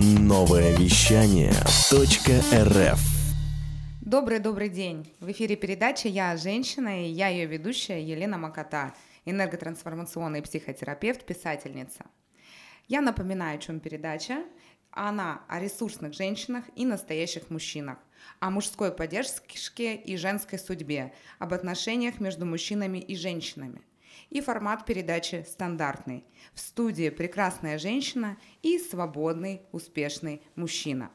Новое вещание .рф Добрый-добрый день. В эфире передача «Я женщина» и я ее ведущая Елена Макота, энерготрансформационный психотерапевт, писательница. Я напоминаю, о чем передача. Она о ресурсных женщинах и настоящих мужчинах, о мужской поддержке и женской судьбе, об отношениях между мужчинами и женщинами. И формат передачи стандартный. В студии прекрасная женщина и свободный, успешный мужчина.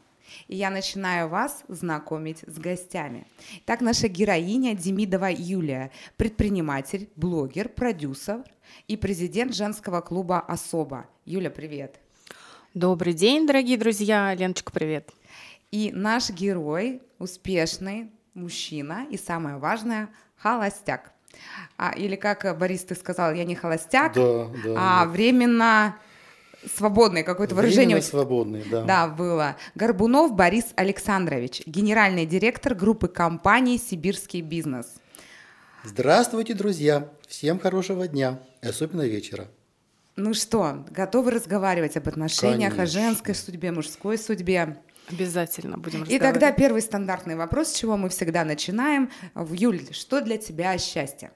И я начинаю вас знакомить с гостями. Так, наша героиня Демидова Юлия, предприниматель, блогер, продюсер и президент женского клуба «Особо». Юля, привет. Добрый день, дорогие друзья. Леночка, привет. И наш герой, успешный мужчина и самое важное, холостяк. А, или как Борис ты сказал, я не холостяк, Да, да. а временно свободный какое-то выражение. Временно свободный, да. Да, было. Горбунов Борис Александрович, генеральный директор группы компаний «Сибирский бизнес». Здравствуйте, друзья! Всем хорошего дня, особенно вечера. Ну что, готовы разговаривать об отношениях, о Конечно. женской судьбе, мужской судьбе? Обязательно будем И тогда первый стандартный вопрос, с чего мы всегда начинаем. В Юль, что для тебя счастье?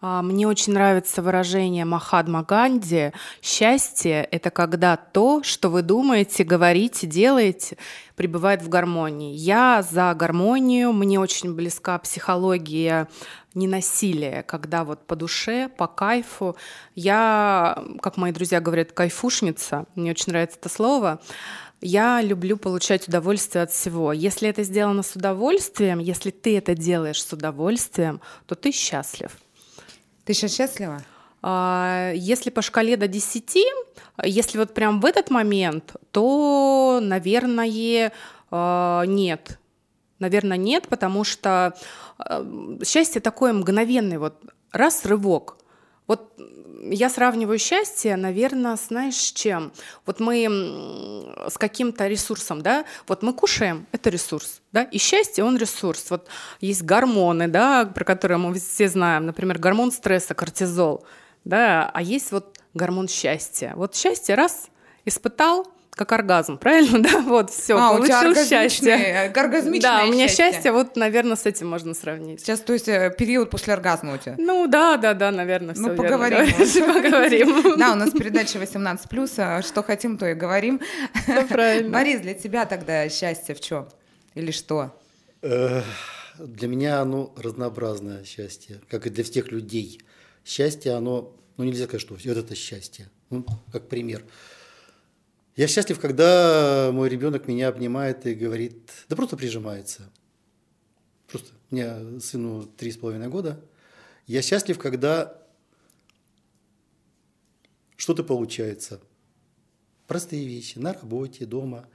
А, Мне очень нравится выражение Махатма Ганди. Счастье — это когда то, что вы думаете, говорите, делаете, пребывает в гармонии. Я за гармонию, мне очень близка психология ненасилия, когда вот по душе, по кайфу. Я, как мои друзья говорят, кайфушница, мне очень нравится это слово. Я люблю получать удовольствие от всего. Если это сделано с удовольствием, если ты это делаешь с удовольствием, то ты счастлив. Ты сейчас счастлива? А, Если по шкале до 10, если вот прям в этот момент, то, наверное, а, нет. Наверное, нет, потому что а, счастье такое мгновенный, вот раз рывок. Вот я сравниваю счастье, наверное, знаешь, с чем? Вот мы с каким-то ресурсом, да, вот мы кушаем, это ресурс, да, и счастье, он ресурс. Вот есть гормоны, да, про которые мы все знаем, например, гормон стресса, кортизол, да, а есть вот гормон счастья. Вот счастье раз испытал, как оргазм, правильно, да, вот все, А, у тебя получил оргазмичное- счастье. оргазмичное Да, у меня счастье. счастье, вот, наверное, с этим можно сравнить. Сейчас, то есть, э, период после оргазма у тебя? Ну да, да, да, наверное, все Ну, поговорим. поговорим. Да, у нас передача 18+, а что хотим, то и говорим. Всё правильно. Борис, для тебя тогда счастье в чем? Или что? Э, Для меня оно разнообразное счастье, как и для всех людей. Счастье, оно, ну нельзя сказать, что вот это счастье. Ну, как пример. Я счастлив, когда мой ребенок меня обнимает и говорит, да просто прижимается. Просто у меня сыну три с половиной года. Я счастлив, когда что-то получается. Простые вещи на работе, дома.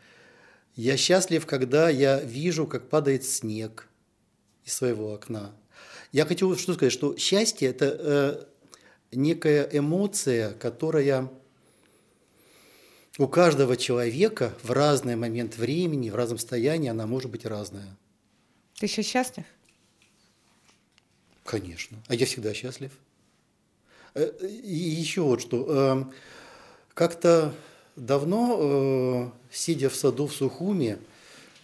Я счастлив, когда я вижу, как падает снег из своего окна. Я хочу что сказать, что счастье – это э, некая эмоция, которая у каждого человека в разный момент времени, в разном состоянии, она может быть разная. Ты еще счастлив? Конечно. А я всегда счастлив. Э, И еще вот что. э, Как-то давно, э, сидя в саду в Сухуме,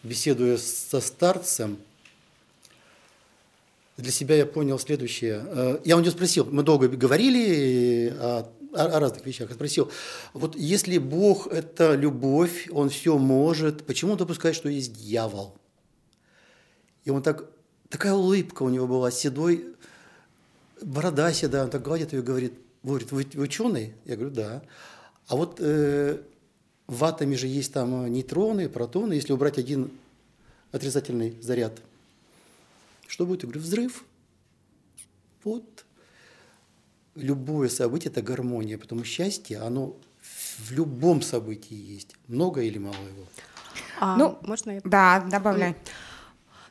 беседуя со старцем, для себя я понял следующее. Э, Я у него спросил, мы долго говорили о, о- о разных вещах, я спросил, вот если Бог – это любовь, Он все может, почему Он допускает, что есть дьявол? И он так, такая улыбка у него была, седой, борода седая, он так гладит ее и говорит, говорит, вы, вы ученый? Я говорю, да. А вот э, в атоме же есть там э, нейтроны, протоны, если убрать один отрицательный заряд, что будет? Я говорю, взрыв. Вот. Любое событие – это гармония, потому счастье, оно в любом событии есть, много или мало его. А, Ну, можно я Да, добавляй.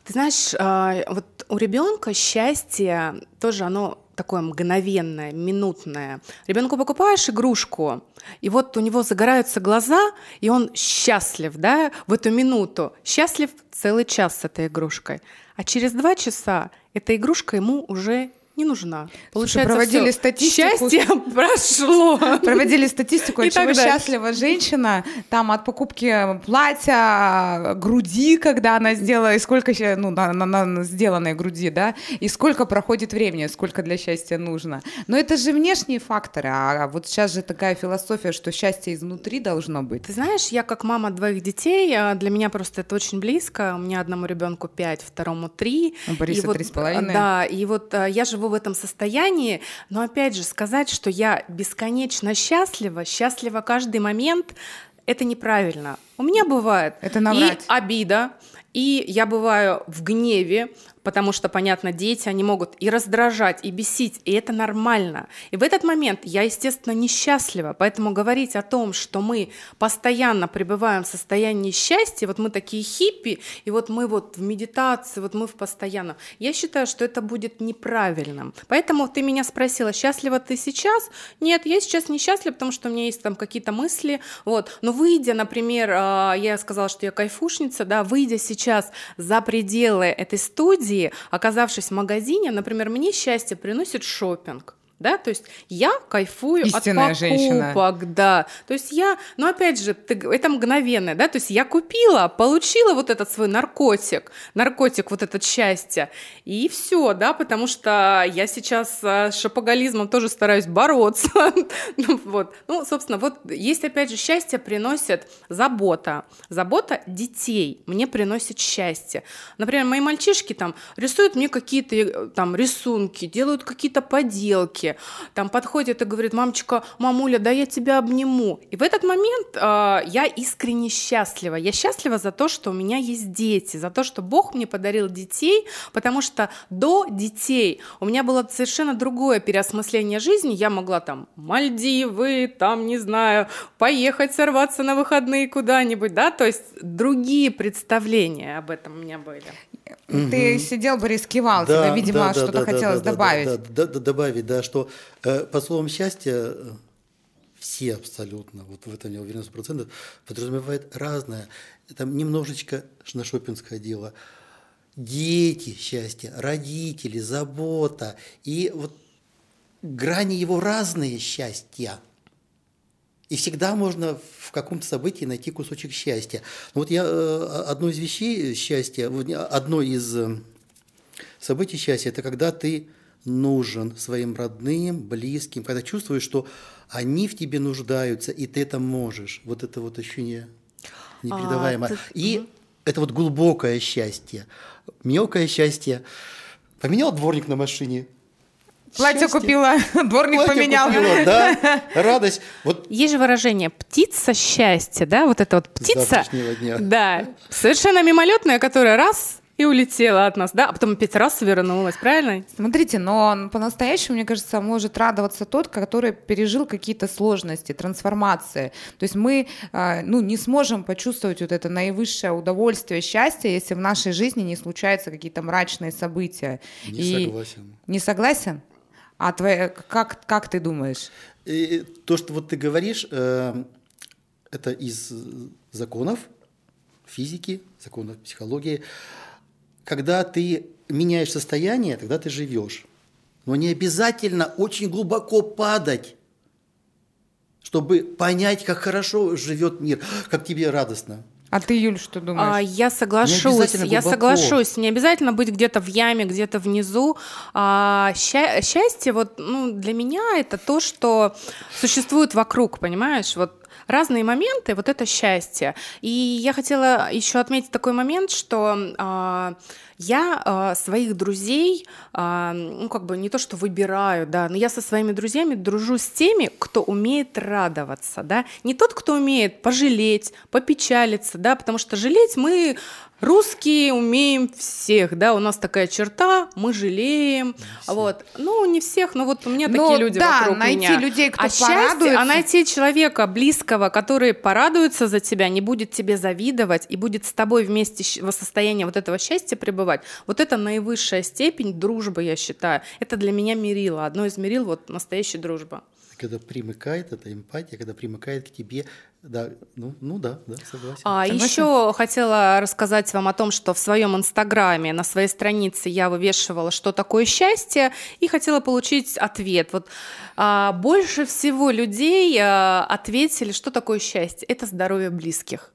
Ты знаешь, а, вот у ребенка счастье тоже оно такое мгновенное, минутное. Ребенку покупаешь игрушку, и вот у него загораются глаза, и он счастлив, да, в эту минуту. Счастлив целый час с этой игрушкой. А через два часа эта игрушка ему уже не нужна. Получается, проводили всё. статистику. Счастье прошло. Проводили статистику, от чего счастлива женщина, там от покупки платья, груди, когда она сделала, и сколько ну, на, на, на сделанной груди, да, и сколько проходит времени, сколько для счастья нужно. Но это же внешние факторы, а вот сейчас же такая философия, что счастье изнутри должно быть. Ты знаешь, я как мама двоих детей, а, для меня просто это очень близко. У меня одному ребенку пять, второму три. У Бориса три с половиной. Да, и вот а, я живу в этом состоянии, но опять же сказать, что я бесконечно счастлива, счастлива каждый момент, это неправильно. У меня бывает это и обида, и я бываю в гневе, потому что, понятно, дети, они могут и раздражать, и бесить, и это нормально. И в этот момент я, естественно, несчастлива, поэтому говорить о том, что мы постоянно пребываем в состоянии счастья, вот мы такие хиппи, и вот мы вот в медитации, вот мы в постоянном, я считаю, что это будет неправильным. Поэтому ты меня спросила, счастлива ты сейчас? Нет, я сейчас несчастлива, потому что у меня есть там какие-то мысли, вот. Но выйдя, например, а, я сказала, что я кайфушница, да, выйдя сейчас за пределы этой студии, России, оказавшись в магазине, например, мне счастье приносит шопинг да, то есть я кайфую Истинная от покупок, женщина. да, то есть я, ну опять же, ты, это мгновенное, да, то есть я купила, получила вот этот свой наркотик, наркотик вот этот счастье, и все, да, потому что я сейчас с шопоголизмом тоже стараюсь бороться, ну, вот, ну, собственно, вот есть опять же счастье приносит забота, забота детей мне приносит счастье, например, мои мальчишки там рисуют мне какие-то э, там рисунки, делают какие-то поделки, руки, там подходит и говорит, мамочка, мамуля, да я тебя обниму. И в этот момент э, я искренне счастлива. Я счастлива за то, что у меня есть дети, за то, что Бог мне подарил детей, потому что до детей у меня было совершенно другое переосмысление жизни. Я могла там Мальдивы, там, не знаю, поехать сорваться на выходные куда-нибудь, да, то есть другие представления об этом у меня были. Ты угу. сидел, Борис, кивал, да, тебе, видимо, да, что-то да, хотелось да, добавить. Да, да, да, добавить, да, что э, по словам счастья все абсолютно, вот в этом я уверен, процентов, подразумевает разное. Там немножечко на шопинг сходило. Дети счастье, родители, забота. И вот грани его разные счастья. И всегда можно в каком-то событии найти кусочек счастья. Но вот я э, одно из вещей счастья, одно из э, событий счастья, это когда ты нужен своим родным, близким, когда чувствуешь, что они в тебе нуждаются, и ты это можешь. Вот это вот ощущение непередаваемое. А, ты... И угу. это вот глубокое счастье, мелкое счастье. Поменял дворник на машине, Платье Счастье. купила, дворник Платье поменял. Купила, да, радость. Вот. Есть же выражение «птица счастья», да, вот это вот птица. дня. Да, совершенно мимолетная, которая раз и улетела от нас, да, а потом опять раз вернулась, правильно? Смотрите, но по-настоящему, мне кажется, может радоваться тот, который пережил какие-то сложности, трансформации. То есть мы, а, ну, не сможем почувствовать вот это наивысшее удовольствие, счастье, если в нашей жизни не случаются какие-то мрачные события. Не и... согласен. Не согласен? А твоя, как, как ты думаешь? И то, что вот ты говоришь, э, это из законов физики, законов психологии. Когда ты меняешь состояние, тогда ты живешь. Но не обязательно очень глубоко падать, чтобы понять, как хорошо живет мир, как тебе радостно. А ты, Юль, что думаешь? А, я соглашусь. Я соглашусь. Не обязательно быть где-то в яме, где-то внизу. А, ща- счастье, вот, ну, для меня это то, что существует вокруг, понимаешь? Вот разные моменты, вот это счастье. И я хотела еще отметить такой момент, что а, я а, своих друзей, а, ну как бы не то что выбираю, да, но я со своими друзьями дружу с теми, кто умеет радоваться, да, не тот, кто умеет пожалеть, попечалиться, да, потому что жалеть мы Русские умеем всех, да, у нас такая черта, мы жалеем, вот, ну не всех, но вот у меня ну, такие люди да, вокруг найти меня. людей, кто а порадуется. Счастье, а найти человека близкого, который порадуется за тебя, не будет тебе завидовать и будет с тобой вместе в состоянии вот этого счастья пребывать, вот это наивысшая степень дружбы, я считаю. Это для меня мерило, одно из мерил вот настоящей дружбы. Когда примыкает, это эмпатия, когда примыкает к тебе, да, ну, ну да, да, согласен. А Согласен? еще хотела рассказать вам о том, что в своем инстаграме на своей странице я вывешивала, что такое счастье, и хотела получить ответ. Вот а, больше всего людей а, ответили, что такое счастье. Это здоровье близких.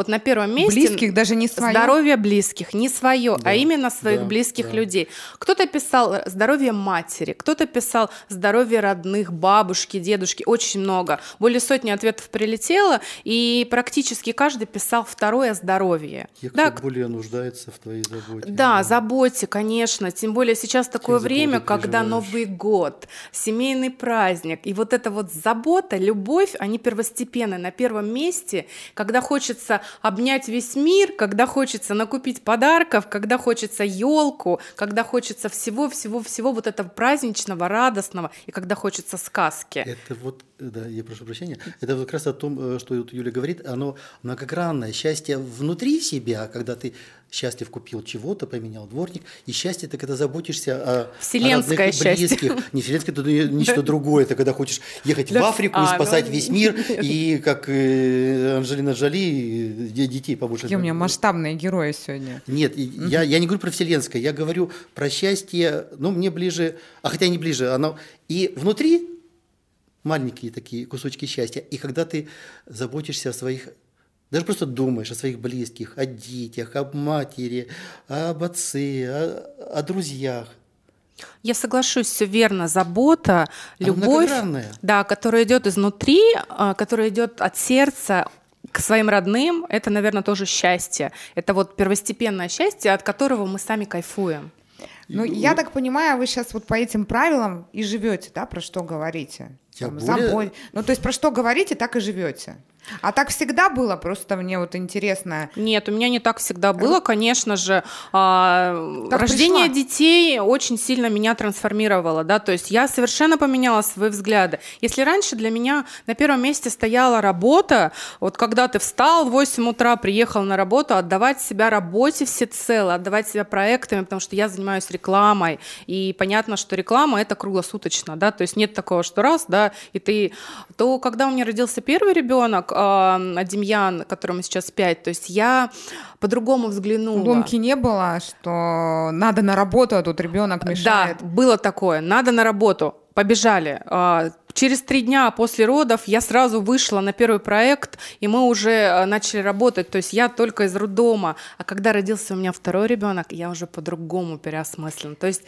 Вот на первом месте Близких, даже не свое. здоровье близких, не свое, Да, а именно своих да, близких да. людей. Кто-то писал э, здоровье матери, кто-то писал здоровье родных, бабушки, дедушки, очень много. Более сотни ответов прилетело, и практически каждый писал второе здоровье. Те, кто Да, более нуждается в твоей заботе. да, заботьте, конечно. Тем более сейчас такое за время, когда? Новый год, семейный праздник. И вот эта вот забота, любовь, они первостепенны на первом месте, когда хочется обнять весь мир, когда хочется накупить подарков, когда хочется елку, когда хочется всего-всего-всего вот этого праздничного, радостного, и когда хочется сказки. Это вот, да, я прошу прощения, это как раз о том, э, что Юля говорит, оно многогранное. Счастье внутри себя, когда ты счастлив купил чего-то, поменял дворник, и счастье это когда заботишься о, Вселенское о родных счастье. близких. Не вселенское, это нечто другое, это когда хочешь ехать в. Африку и А, спасать ну, весь мир, и как э, Анжелина Джоли, э, детей побольше. У меня масштабные герои сегодня. Нет, я, я не говорю про вселенское, я говорю про счастье, ну, мне ближе, а хотя не ближе, оно и внутри маленькие такие кусочки счастья, и когда ты заботишься о своих, даже просто думаешь о своих близких, о детях, об матери, об отце, о, о друзьях. Я соглашусь, все верно. Забота, любовь, да, которая идет изнутри, а, которая идет от сердца к своим родным, это, наверное, тоже счастье. Это вот первостепенное счастье, от которого мы сами кайфуем. Ну, я так понимаю, вы сейчас вот по этим правилам и живете, да, про что говорите? Там, более- забо- Ну, то есть про что говорите, так и живете. А так всегда было, просто мне вот интересно. Нет, у меня не так всегда было, конечно же. а, Как рождение пришла? детей очень сильно меня трансформировало, да, то есть я совершенно поменяла свои взгляды. Если раньше для меня на первом месте стояла работа, вот когда ты встал в 8 утра, приехал на работу, отдавать себя работе всецело, отдавать себя проектами, потому что я занимаюсь рекламой, и понятно, что реклама это круглосуточно, да, то есть нет такого, что раз, да, и ты, то когда у меня родился первый ребенок, а, Демьян, которому сейчас 5, то есть я по-другому взглянула. Ломки не было, что надо на работу, а тут ребенок мешает. Да, было такое. Надо на работу. Побежали. А, Через три дня после родов я сразу вышла на первый проект, и мы уже а, начали работать. То есть я только из роддома. А когда родился у меня второй ребенок, я уже по-другому переосмыслен. То есть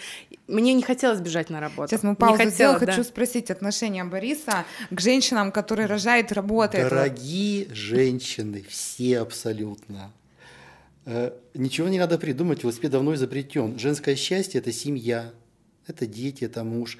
мне не хотелось бежать на работу. Сейчас мы Не паузу хотела, да. Хочу спросить отношение Бориса к женщинам, которые рожают и работают. Дорогие женщины, все абсолютно. Э, Ничего не надо придумать, велосипед давно изобретен. Женское счастье – это семья, это дети, это муж.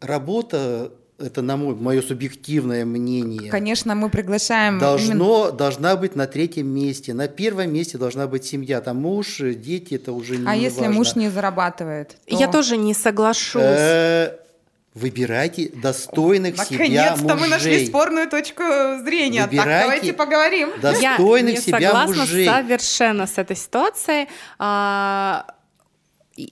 Работа – это на мой, мое субъективное мнение. Конечно, мы приглашаем именно- Должно, должна быть на третьем месте. На первом месте должна быть семья. Там муж, дети, это уже не А если важно. муж не зарабатывает? то- Я тоже не соглашусь. Э, Выбирайте достойных себя Наконец-то мы нашли мужей. спорную точку зрения. Так, Выбирайте давайте поговорим. Достойных Я себя согласна мужей. совершенно с этой ситуацией.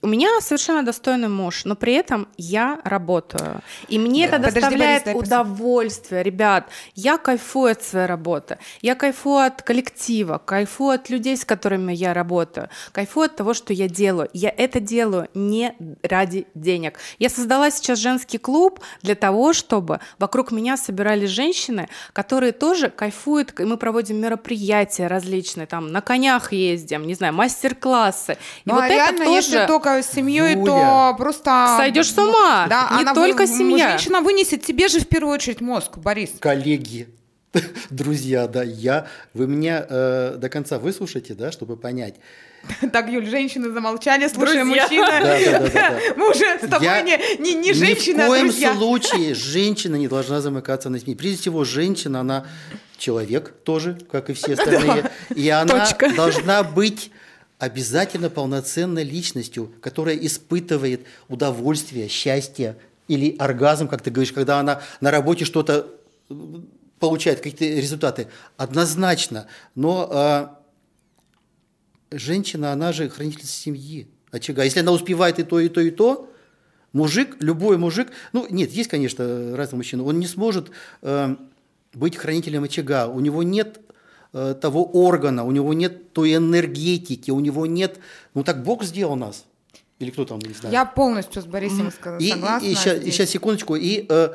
У меня совершенно достойный муж, но при этом я работаю. И мне это Подожди, доставляет Борис, удовольствие. Ребят, я кайфую от своей работы. Я кайфую от коллектива, кайфую от людей, с которыми я работаю. Кайфую от того, что я делаю. Я это делаю не ради денег. Я создала сейчас женский клуб для того, чтобы вокруг меня собирались женщины, которые тоже кайфуют. И мы проводим мероприятия различные, там на конях ездим, не знаю, мастер-классы. И Ну, вот а это реально, тоже... только с семьей, то Юля. просто... Сойдешь с ума. Да, Не она только вы- семья. Женщина вынесет тебе же в первую очередь мозг, Борис. коллеги, друзья, да, я, вы меня э, до конца выслушайте, да, чтобы понять. Так, Юль, женщины замолчали, Друзья. мужчина. Да, да, да, да, да. Мы уже с тобой Я не, не, не Ни женщины, в а коем друзья. случае женщина не должна замыкаться на СМИ. Прежде всего, женщина, она человек тоже, как и все остальные, и она Точка. должна быть обязательно полноценной личностью, которая испытывает удовольствие, счастье или оргазм, как ты говоришь, когда она на работе что-то получает, какие-то результаты. Однозначно. Но а, женщина, она же хранительница семьи, очага. Если она успевает и то, и то, и то, Мужик, любой мужик, ну нет, есть, конечно, разные мужчины, он не сможет э, быть хранителем очага, у него нет того органа, у него нет той энергетики, у него нет, ну так Бог сделал нас. Или кто там, не знаю. Я полностью с Борисом согласна. И, и, и, сейчас, и сейчас, секундочку, и э,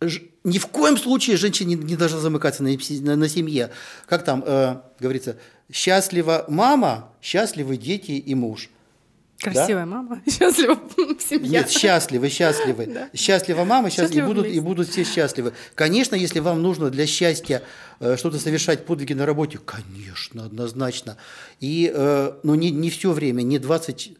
ж, ни в коем случае женщина не, не должна замыкаться на, на, на семье. Как там э, говорится, счастлива мама, счастливы дети и муж. Красивая да? мама, счастлива семья. Нет, счастливы, счастливы. Да. Счастлива мама, счастлива, и, будут, и будут все счастливы. Конечно, если вам нужно для счастья э, что-то совершать, подвиги на работе, конечно, однозначно. И, э, но не, не все время, не 20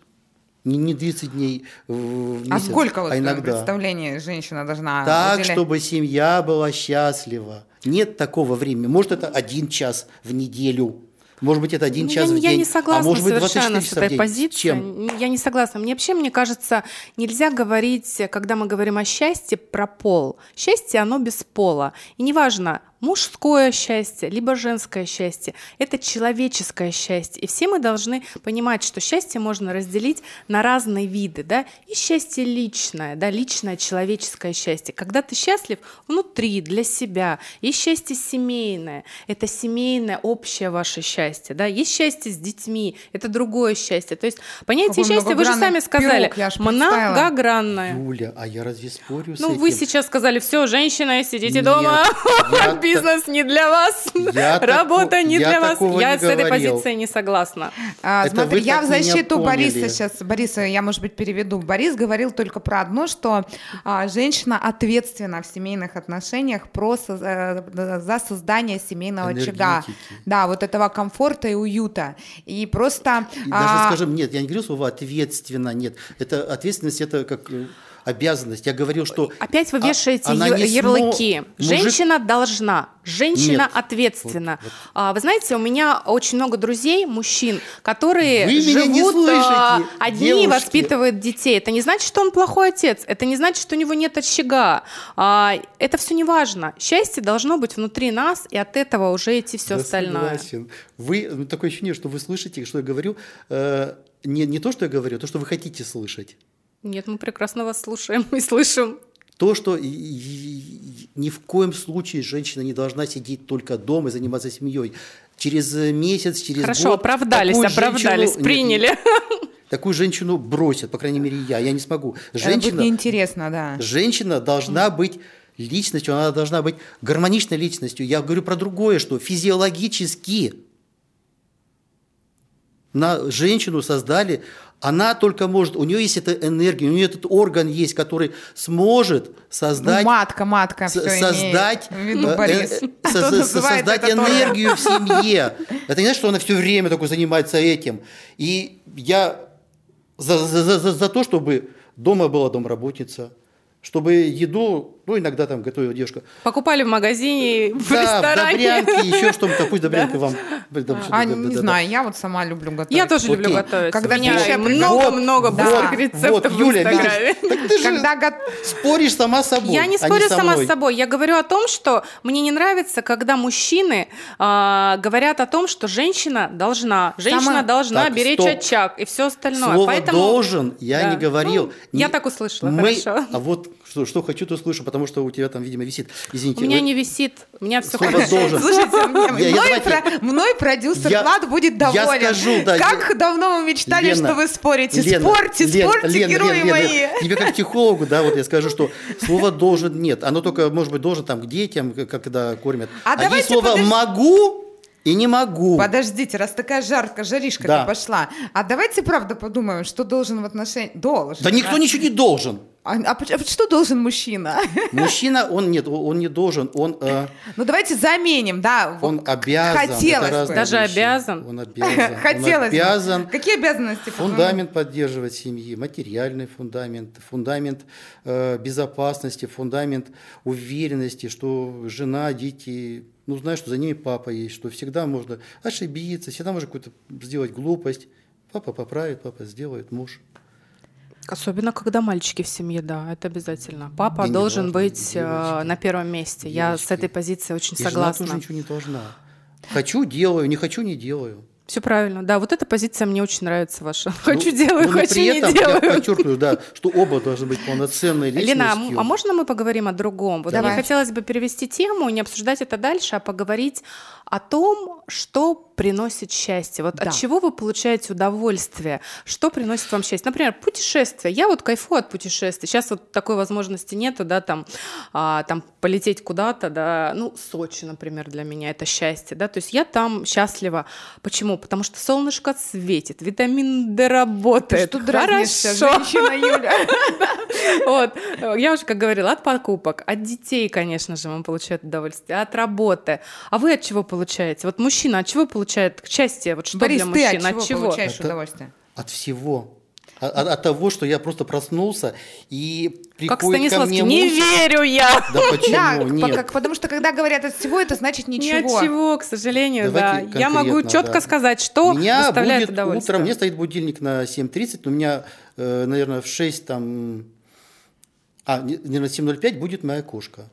не, не 30 дней в а месяц, а сколько вот а иногда. представлений женщина должна Так, выделять? чтобы семья была счастлива. Нет такого времени. Может, это один час в неделю, может быть, это один ну, час я, в день, я не согласна а может быть, совершенно с этой позицией. Чем? Я не согласна. Мне вообще, мне кажется, нельзя говорить, когда мы говорим о счастье, про пол. Счастье, оно без пола. И неважно, мужское счастье, либо женское счастье. Это человеческое счастье. И все мы должны понимать, что счастье можно разделить на разные виды. Да? И счастье личное, да, личное человеческое счастье. Когда ты счастлив внутри, для себя. Есть счастье семейное. Это семейное, общее ваше счастье. Да? Есть счастье с детьми. Это другое счастье. То есть понятие Какой счастья, вы же сами сказали, пирог, многогранное. Юля, а я разве спорю ну, с этим? Ну, вы сейчас сказали, все, женщина, сидите Нет, дома. Я бизнес не для вас, работа не для вас. Я с этой позиции не согласна. А, смотри, я в защиту Бориса сейчас, Бориса, я, может быть, переведу. Борис говорил только про одно, что а, женщина ответственна в семейных отношениях про, а, за создание семейного очага. Да, вот этого комфорта и уюта. И просто... Даже а... скажем, нет, я не говорю слово ответственно, нет. Это ответственность, это как э, обязанность. Я говорил, что... Опять вы а, вешаете а, ярлыки. Смо... Женщина Мужик... должна, женщина Нет. ответственна. Вот, вот. А, вы знаете, у меня очень много друзей, мужчин, которые вы живут а, одни, девушки. воспитывают детей. Это не значит, что он плохой отец. Это не значит, что у него нет очага. А, это все не важно. Счастье должно быть внутри нас, и от этого уже идти все да, остальное. Согласен. Вы, ну, такое ощущение, что вы слышите, что я говорю, э, не, не то, что я говорю, а то, что вы хотите слышать. Нет, мы прекрасно вас слушаем и слышим. То, что ни в коем случае женщина не должна сидеть только дома и заниматься семьей. Через месяц, через Хорошо, год... Хорошо, оправдались, оправдались, женщину... приняли. Нет, такую женщину бросят, по крайней мере, я. Я не смогу. Женщина, Это будет неинтересно, да. Женщина должна быть личностью, она должна быть гармоничной личностью. Я говорю про другое, что физиологически на женщину создали она только может, у нее есть эта энергия, у нее этот орган есть, который сможет создать... Ну, матка, матка, все создать, виду, э, э, а создать энергию в семье. Это не значит, что она все время только занимается этим. И я за, за, за, за то, чтобы дома была домработница, чтобы еду, ну, иногда там готовила девушка. Покупали в магазине, в да, ресторане. Да, добрянки, еще что-то, пусть добрянка вам. А, не знаю, я вот сама люблю готовить. Я тоже люблю готовить. Когда меня много-много быстрых рецептов в Инстаграме. ты же споришь сама с собой, Я не а спорю сама с собой. Я говорю о том, что мне не нравится, когда мужчины а, говорят о том, что женщина должна, женщина должна беречь очаг и все остальное. Слово «должен» я не говорил. Ну, я так услышала, хорошо. А вот что, что хочу, то слышу, потому что у тебя там, видимо, висит. Извините. У меня вы... не висит, у меня все хорошо. Должен. Слушайте, мной, я, про, мной продюсер я, Влад будет доволен. Я скажу, да. Как я... давно мы мечтали, Лена, что вы спорите. Лена, спорьте, Лена, спорьте, Лена, герои Лена, мои. Лена, тебе как психологу, да, вот я скажу, что слово должен нет. Оно только, может быть, должен там к детям, когда кормят. А, а есть слово подожди... могу и не могу. Подождите, раз такая жарка, жаришка да. пошла. А давайте правда подумаем, что должен в отношении... Должен. Да никто ничего не должен. А, а, а что должен мужчина? Мужчина, он нет, он не должен, он. Э, ну давайте заменим, да. Он обязан. Хотелось бы. Даже вещи. обязан. Он обязан. Хотелось. Он обязан. Бы. Какие обязанности? Фундамент поддерживать семьи, материальный фундамент, фундамент э, безопасности, фундамент уверенности, что жена, дети, ну знаешь, что за ними папа есть, что всегда можно ошибиться, всегда можно какую-то сделать глупость. Папа поправит, папа сделает, муж. Особенно, когда мальчики в семье, да, это обязательно. Папа и должен быть девочки, э, на первом месте. Девочки. Я с этой позиции очень и согласна. Жена тоже ничего не должна. Хочу – делаю, не хочу – не делаю. Все правильно, да. Вот эта позиция мне очень нравится ваша. Ну, Хочу делаю, но хочу при не этом делаю. Я подчеркиваю, да, что оба должны быть полноценной личностью. Лена, а а можно мы поговорим о другом? Вот Давай. мне хотелось бы перевести тему, не обсуждать это дальше, а поговорить о том, что приносит счастье. Вот Да. от чего вы получаете удовольствие? Что приносит вам счастье? Например, путешествие. Я вот кайфую от путешествий. Сейчас вот такой возможности нету, да, там, а, там полететь куда-то, да, ну, Сочи, например, для меня это счастье, да, то есть я там счастлива. Почему? Потому что солнышко светит, витамин D Ты работает. что дразнишься, Хорошо. женщина Юля? Вот. Я уже, как говорила, от покупок, от детей, конечно же, он получает удовольствие, от работы. А вы от чего получаете? Вот мужчина от чего получает счастье? Вот что Борис, для ты мужчин? от чего получаешь Это- удовольствие? От всего. От, от- от того, что я просто проснулся и Как приходит ко Станиславский, мне не муж. верю я! Да почему? Да, Нет. пока- потому что когда говорят от всего, это значит Ни ничего. от чего, к сожалению, Давайте да. Я могу четко да. сказать, что меня доставляет будет удовольствие. утром, мне стоит будильник на 7.30, но у меня, э, наверное, в 6 там, а, не- наверное, 7.05 будет моя кошка.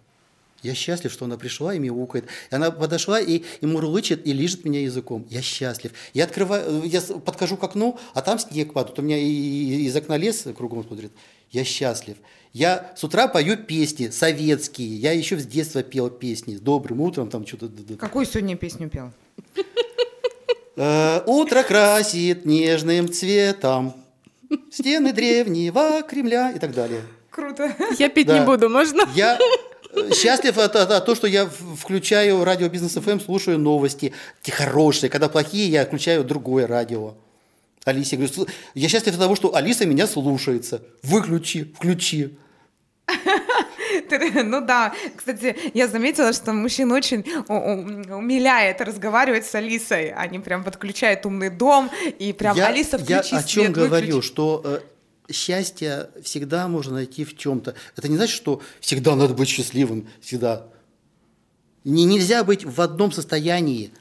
Я счастлив, что она пришла и мяукает. И она подошла и, и мурлычет, и лижет меня языком. Я счастлив. Я открываю, я подхожу к окну, а там снег падает. У меня и- и- из окна лес кругом смотрит. Я счастлив. Я с утра пою песни советские. Я еще с детства пел песни. С добрым утром там что-то. Какую сегодня песню пел? Э, Утро красит нежным цветом стены древнего Кремля и так далее. Круто. Я пить Да. не буду, можно? Я счастлив от- от того, что я включаю радио Бизнес ФМ, слушаю новости, те хорошие. Когда плохие, я включаю другое радио. Алисе говорю, «Слу- я счастлив от того, что Алиса меня слушается. Выключи, включи. Ну да, кстати, я заметила, что мужчин очень умиляет разговаривать с Алисой. Они прям подключают умный дом и прям я, Алиса я включи о чем свет, говорю, выключи». что э, счастье всегда можно найти в чем-то. Это не значит, что всегда надо быть счастливым, всегда. Не, нельзя быть в одном состоянии.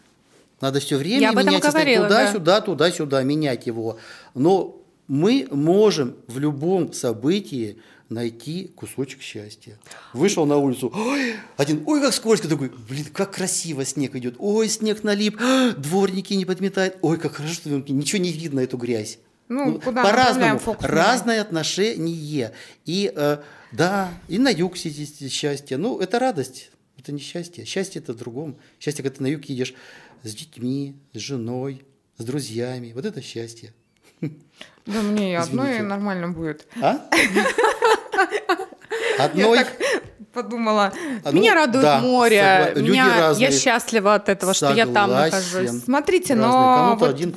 Надо все время Я об этом менять говорила, да. туда-сюда, туда-сюда, менять его. Но мы можем в любом событии найти кусочек счастья. Вышел на улицу, ой, один, ой, как скользко, такой, блин, как красиво снег идет, ой, снег налип, дворники не подметают, ой, как хорошо, что ничего не видно эту грязь. Ну, куда мы по-разному, разное отношение. И э, да, и на юг сидеть счастье. Ну, это радость, это не счастье. Счастье это в другом. Счастье, когда ты на юг едешь с детьми, с женой, с друзьями. Вот это счастье. Да мне и одной Извините. нормально будет. А? Одной. Я так подумала. А, ну, Меня радует да, море. согла- Меня, разные. я счастлива от этого, что я там Согласен. нахожусь. Смотрите, Разные. но вот, один,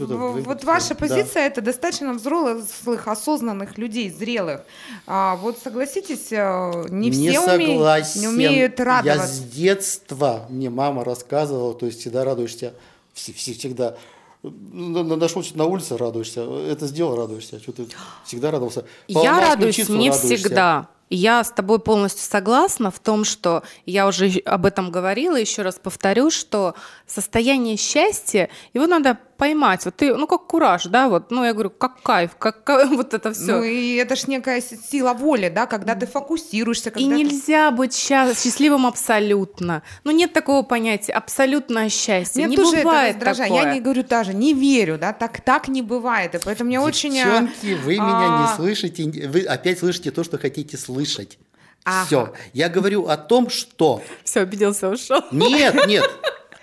вот ваша да. позиция это достаточно взрослых, осознанных людей, зрелых. А вот согласитесь, э, не не все уме- согласен. не умеют Я радоваться. с детства, мне мама рассказывала, то есть всегда радуешься, вс- вс- всегда на- на- нашел что-то на улице, радуешься, это сделал, радуешься, что ты всегда радовался. Я радуюсь не радуешься. всегда. Я с тобой полностью согласна в том, что я уже об этом говорила, еще раз повторю, что состояние счастья, его надо поймать. Вот ты, ну как кураж, да, вот, ну я говорю, как кайф, как ка- вот это все. Ну и это ж некая сила воли, да, когда ты фокусируешься, И когда ты- нельзя быть ща- счастливым абсолютно. Ну нет такого понятия абсолютное счастье. Мне не тоже бывает это раздражает. такое. Я не говорю даже, не верю, да, так, так не бывает. И поэтому мне очень... э, Девчонки, вы меня а, не слышите, вы опять слышите то, что хотите слышать. Ага. Все. Я говорю о том, что Все, обиделся, ушел. Нет, нет.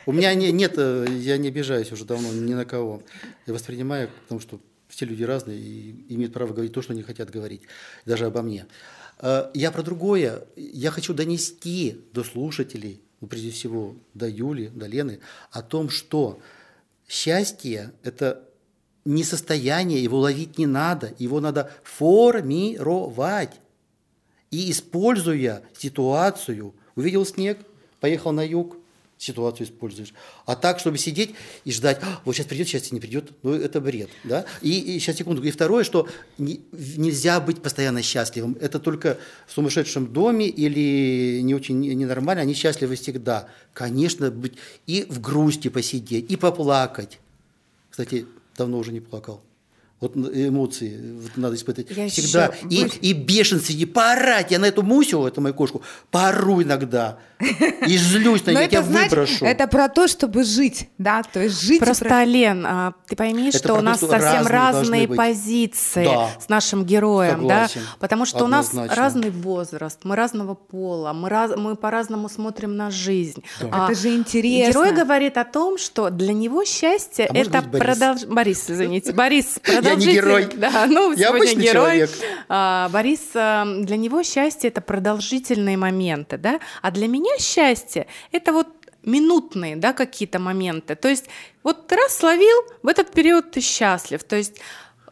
У меня не, нет, э, я не обижаюсь уже давно ни на кого. Я воспринимаю, потому что все люди разные и имеют право говорить то, что они хотят говорить, даже обо мне. Э, Я про другое. Я хочу донести до слушателей, ну, прежде всего до Юли, до Лены, о том, что счастье – это не состояние, его ловить не надо, его надо формировать. И используя ситуацию, увидел снег, поехал на юг, ситуацию используешь. А так, чтобы сидеть и ждать, «А, вот сейчас придет, сейчас не придет, ну это бред. Да? И, и сейчас секунду. И второе, что не- нельзя быть постоянно счастливым. Это только в сумасшедшем доме или не очень не- ненормально, они счастливы всегда. Конечно, быть и в грусти посидеть, и поплакать. Кстати, давно уже не плакал. Вот эмоции вот надо испытывать Я всегда. И, и бешенство, и поорать. Я на эту Мусю, эту мою кошку, поору иногда. И злюсь на нее, я тебя выброшу. это про то, чтобы жить, да, то есть жить. Просто, про- Лен, а, ты пойми, Это что у нас совсем разные позиции Да. с нашим героем, Согласен. да, потому что у нас разный возраст, мы разного пола, мы, раз, мы по-разному смотрим на жизнь. А Это же интересно. Герой говорит о том, что для него счастье А это быть, Борис? продолж... Борис, извините, Борис, Я не герой. Да, ну, Я обычный герой. человек. А, Борис, а, для него счастье это продолжительные моменты, да, а для меня счастье это вот минутные, да, какие-то моменты. То есть вот ты раз словил, в этот период ты счастлив. То есть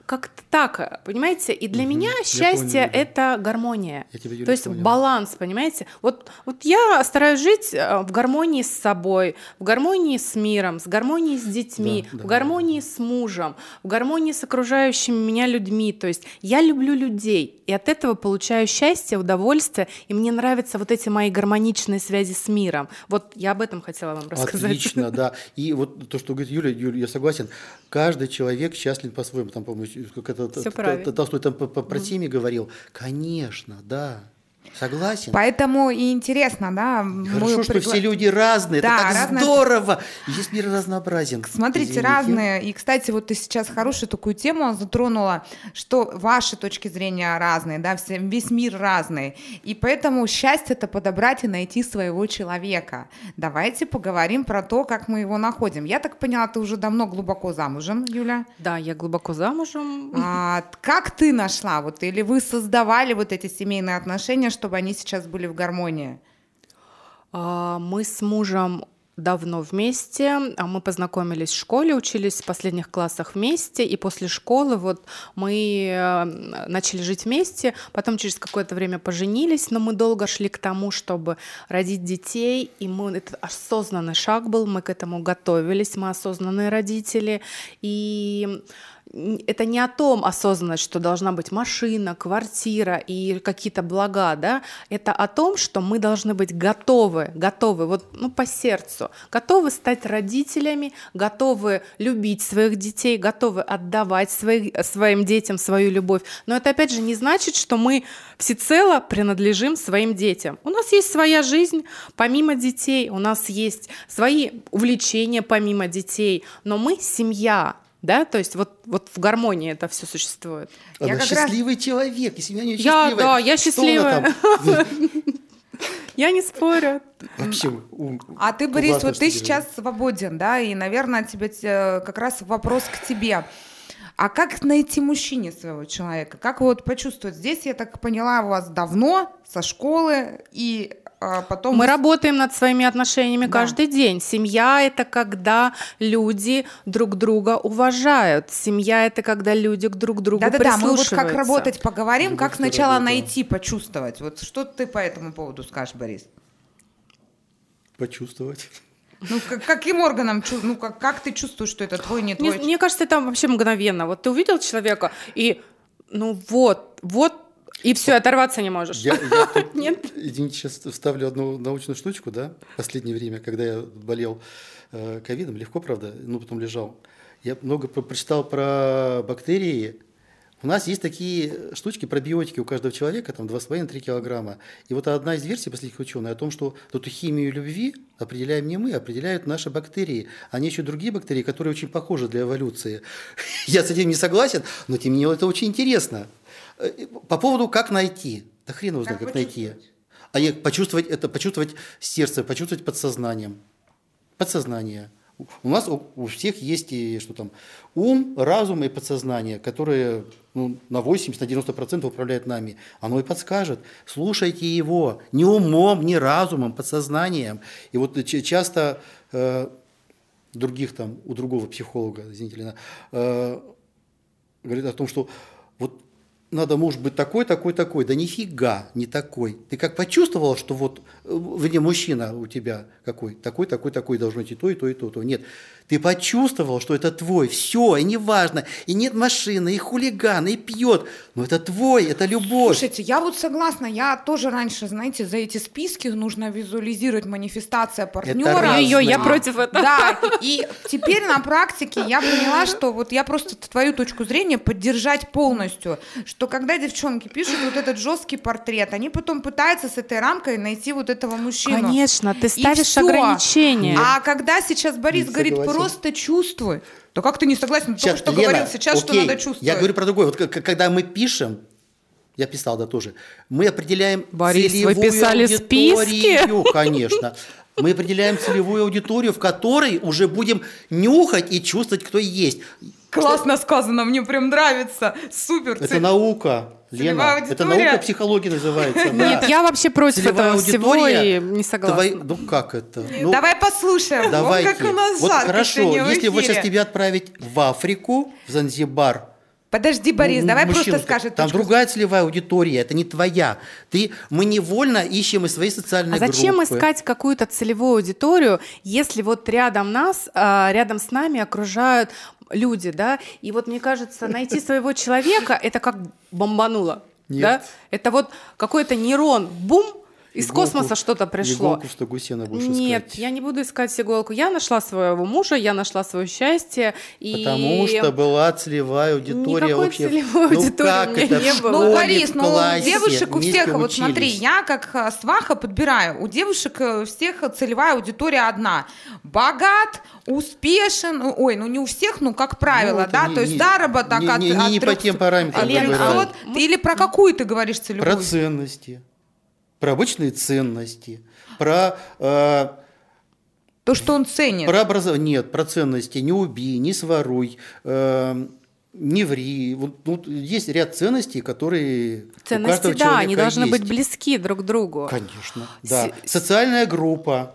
как-то так, понимаете? И для меня счастье понял, это гармония. Я тебя, Юля, То есть понял. баланс, понимаете? Вот, вот я стараюсь жить э, в гармонии с собой, в гармонии с миром, с гармонией с детьми, Да, да, в гармонии с мужем, в гармонии с окружающими меня людьми. То есть я люблю людей, и от этого получаю счастье, удовольствие, и мне нравятся вот эти мои гармоничные связи с миром. Вот я об этом хотела вам рассказать. Отлично, да. И вот то, что говорит Юля, Юля, я согласен, каждый человек счастлив по-своему. Там, по-моему, как это Т- правильно. Т- Толстой там по- про семьи говорил. Конечно, да. Согласен. Поэтому и интересно, да. Хорошо, мы что пригла- все люди разные. Да, это так разные. здорово. Есть мир разнообразен. Смотрите, Извините. разные. И, кстати, вот ты сейчас хорошую такую тему затронула, что ваши точки зрения разные, да, все, весь мир разный. И поэтому счастье это подобрать и найти своего человека. Давайте поговорим про то, как мы его находим. Я так поняла, ты уже давно глубоко замужем, Юля. Да, я глубоко замужем. А, как ты нашла, вот, или вы создавали вот эти семейные отношения, чтобы они сейчас были в гармонии? А, Мы с мужем давно вместе. А Мы познакомились в школе, учились в последних классах вместе, и после школы вот мы э, начали жить вместе, потом через какое-то время поженились, но мы долго шли к тому, чтобы родить детей, и мы, это осознанный шаг был, мы к этому готовились, мы осознанные родители, и это не о том осознанность, что должна быть машина, квартира и какие-то блага, да, это о том, что мы должны быть готовы, готовы, вот, ну, по сердцу, готовы стать родителями, готовы любить своих детей, готовы отдавать своих, своим детям свою любовь. Но это, опять же, не значит, что мы всецело принадлежим своим детям. У нас есть своя жизнь помимо детей, у нас есть свои увлечения помимо детей, но мы семья, да, то есть вот, вот в гармонии это все существует. Я Она раз- счастливый человек, если меня не Я, счастливая. да, я что она счастливая. Я не спорю. Вообще, у- А ты, Борис, вот ты сейчас свободен, да, и, наверное, тебе те- как раз вопрос к тебе. А как найти мужчине своего человека? Как вот почувствовать? Здесь, я так поняла, у вас давно, со школы, и а, потом... Мы работаем над своими отношениями Да. каждый день. Семья это когда люди друг друга уважают. Семья это когда люди к друг другу Да-да-да, мы вот как работать поговорим, Любовь как к сначала работе. найти, почувствовать. Вот что ты по этому поводу скажешь, Борис? почувствовать. Ну, как- каким органом, ну, как, как ты чувствуешь, что это твой, не Мне, твой? мне кажется, это вообще мгновенно. Вот ты увидел человека и ну вот, вот и все, оторваться не можешь. Я, я тут, Нет? извините, сейчас вставлю одну научную штучку, да, в последнее время, когда я болел э, ковидом, легко, правда, ну, потом лежал, я много про- прочитал про бактерии. У нас есть такие штучки, пробиотики у каждого человека, там 2,5-3 килограмма. И вот одна из версий последних ученых о том, что эту химию любви определяем не мы, а определяют наши бактерии. Они еще другие бактерии, которые очень похожи для эволюции. Я с этим не согласен, но тем не менее это очень интересно. По поводу как найти. Да хрен его знает, Как как, найти. А не почувствовать это, почувствовать сердце, почувствовать подсознанием. Подсознание. У- нас у, у всех есть и что там ум, разум и подсознание, которые ну, на 80-90% управляют нами. Оно и подскажет. Слушайте его не умом, не разумом, подсознанием. И вот часто э, других там, у другого психолога, извините, Лена, э, говорит о том, что надо муж быть такой, такой, такой. Да нифига не такой. Ты как почувствовала, что вот, э, вернее, мужчина у тебя какой, такой, такой, такой, должно идти то и то, и то, то. Нет, Ты почувствовал, что это твой, все, и неважно, и нет машины, и хулиган, и пьет, но это твой, это любовь. Слушайте, я вот согласна, я тоже раньше, знаете, за эти списки нужно визуализировать манифестация партнера. Ё-ё, я против этого. Да, и теперь на практике я поняла, что вот я просто твою точку зрения поддержать полностью, что когда девчонки пишут вот этот жесткий портрет, они потом пытаются с этой рамкой найти вот этого мужчину. Конечно, ты ставишь ограничения. А когда сейчас Борис говорит. Просто чувствуй, то как ты не согласен? Ты только Сейчас, что Лена, говорил, сейчас что окей, надо чувствовать. Я говорю про другое. Вот когда мы пишем, я писал, да, тоже, мы определяем Борис, вы целевую писали списки? аудиторию, конечно. Мы определяем целевую аудиторию, в которой уже будем нюхать и чувствовать, кто есть. Классно сказано, мне прям нравится. Супер. Это Цель- наука, Лена. Это наука психологии называется. Нет, я вообще против этого всего аудитория и не согласна. ну как это? Ну, Давай послушаем. давайте. Вот как у нас вот жарко хорошо, если вот сейчас тебя отправить в Африку, в Занзибар, Подожди, Борис, Ну, давай мужчина, просто скажи Там точку другая целевая аудитория, это не твоя. Ты, мы невольно ищем из своей социальной А зачем группы. искать какую-то целевую аудиторию, если вот рядом нас, а, рядом с нами окружают люди, да? И вот мне кажется, найти своего человека это как бомбануло, Нет. да? Это вот какой-то нейрон, бум, из Иголку- космоса что-то пришло. Иголку в стогу сена будешь Нет, искать. я не буду искать иголку. Я нашла своего мужа, я нашла свое счастье. И... Потому что была целевая аудитория Никакой вообще. целевой ну аудитории как у меня это? не было. Ну, Борис, ну, у классе девушек у всех, вот смотри, учились. я как а, сваха подбираю, у девушек э, всех всех аудитория одна. Богат, успешен, ну, ой, ну не у всех, ну как правило, это да, не- то есть не- заработок не- от, не- не- от не по 300 тем параметрам от Лен, а 300. вот Ты или про какую ты говоришь целевую? Про ценности, про обычные ценности, про э, То, что он ценит. Про образование. Нет, про ценности. Не убей, не своруй, э, не ври. Вот, вот есть ряд ценностей, которые у Ценности, каждого да, они человека должны быть есть. близки друг к другу. Конечно, да. С- Социальная группа.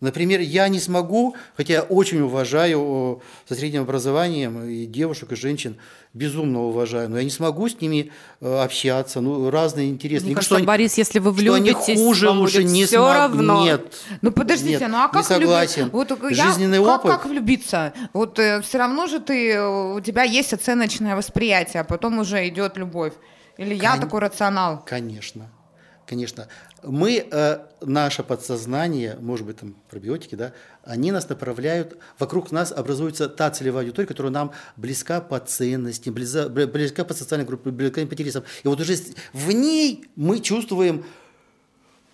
Например, я не смогу, хотя я очень уважаю э, со средним образованием и девушек, и женщин, безумно уважаю, но я не смогу с ними э, общаться, ну, разные интересные. Мне кажется, что Борис, если вы что они влюбитесь, хуже, вам будет не все смог- равно. Нет. Ну подождите, Нет, ну а как согласен. влюби- Вот я- Жизненный как, опыт. как влюбиться? Вот все равно же ты, э, у тебя есть оценочное восприятие, а потом уже идет любовь. Или я Кон- такой рационал? Конечно, конечно. Мы, э, наше подсознание, может быть, там пробиотики, да, они нас направляют, вокруг нас образуется та целевая аудитория, которая нам близка по ценностям, близка, близка по социальной группе, близка по интересам. И вот уже в ней мы чувствуем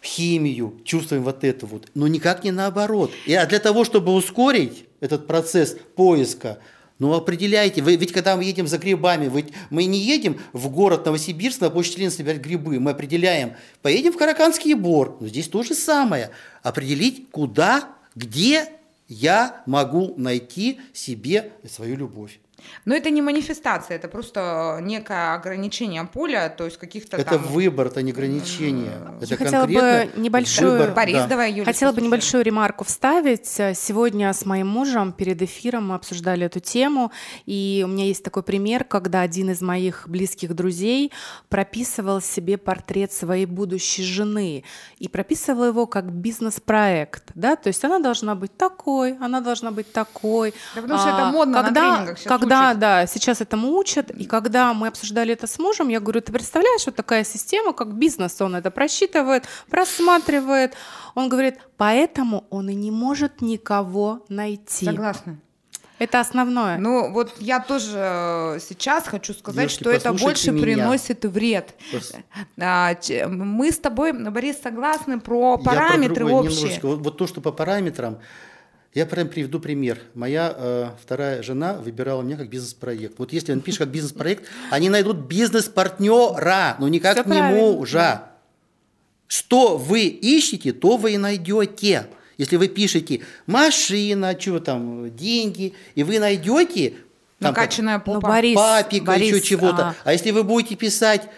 химию, чувствуем вот это вот, но никак не наоборот. И, а для того, чтобы ускорить этот процесс поиска, ну определяйте, вы, ведь когда мы едем за грибами, ведь мы не едем в город Новосибирск на площадь Ленина собирать грибы, мы определяем, поедем в Караканский бор, но здесь то же самое, определить куда, где я могу найти себе свою любовь. Но это не манифестация, это просто некое ограничение поля, то есть каких-то Это там... выбор, это не ограничение. Это Я хотела бы конкретно небольшую- выбор, Борис, да. давай, Юля, Хотела бы послушаем. небольшую ремарку вставить. Сегодня с моим мужем перед эфиром мы обсуждали эту тему, и у меня есть такой пример, когда один из моих близких друзей прописывал себе портрет своей будущей жены и прописывал его как бизнес-проект, да, то есть она должна быть такой, она должна быть такой. Да потому что это модно на когда, тренингах щас когда, учат. да, сейчас этому учат, и когда мы обсуждали это с мужем, я говорю, ты представляешь, вот такая система, как бизнес, он это просчитывает, просматривает. Он говорит, поэтому он и не может никого найти. Согласна. Это основное. Ну, вот я тоже э, сейчас хочу сказать, Девушки, что это больше меня. приносит вред. Пос- А, Мы с тобой, Борис, согласны про Я про параметры другое общие. немножечко. Вот, вот то, что по параметрам, я прям приведу пример. Моя э, вторая жена выбирала меня как бизнес-проект. Вот если он пишет как бизнес-проект, они найдут бизнес-партнера, но никак Всё не правильно, мужа. Что вы ищете, то вы и найдете. Если вы пишете машина, что там, деньги, и вы найдете там, Накачанная Ну, попа. Борис, папика, Борис, еще чего-то. а, А, если вы будете писать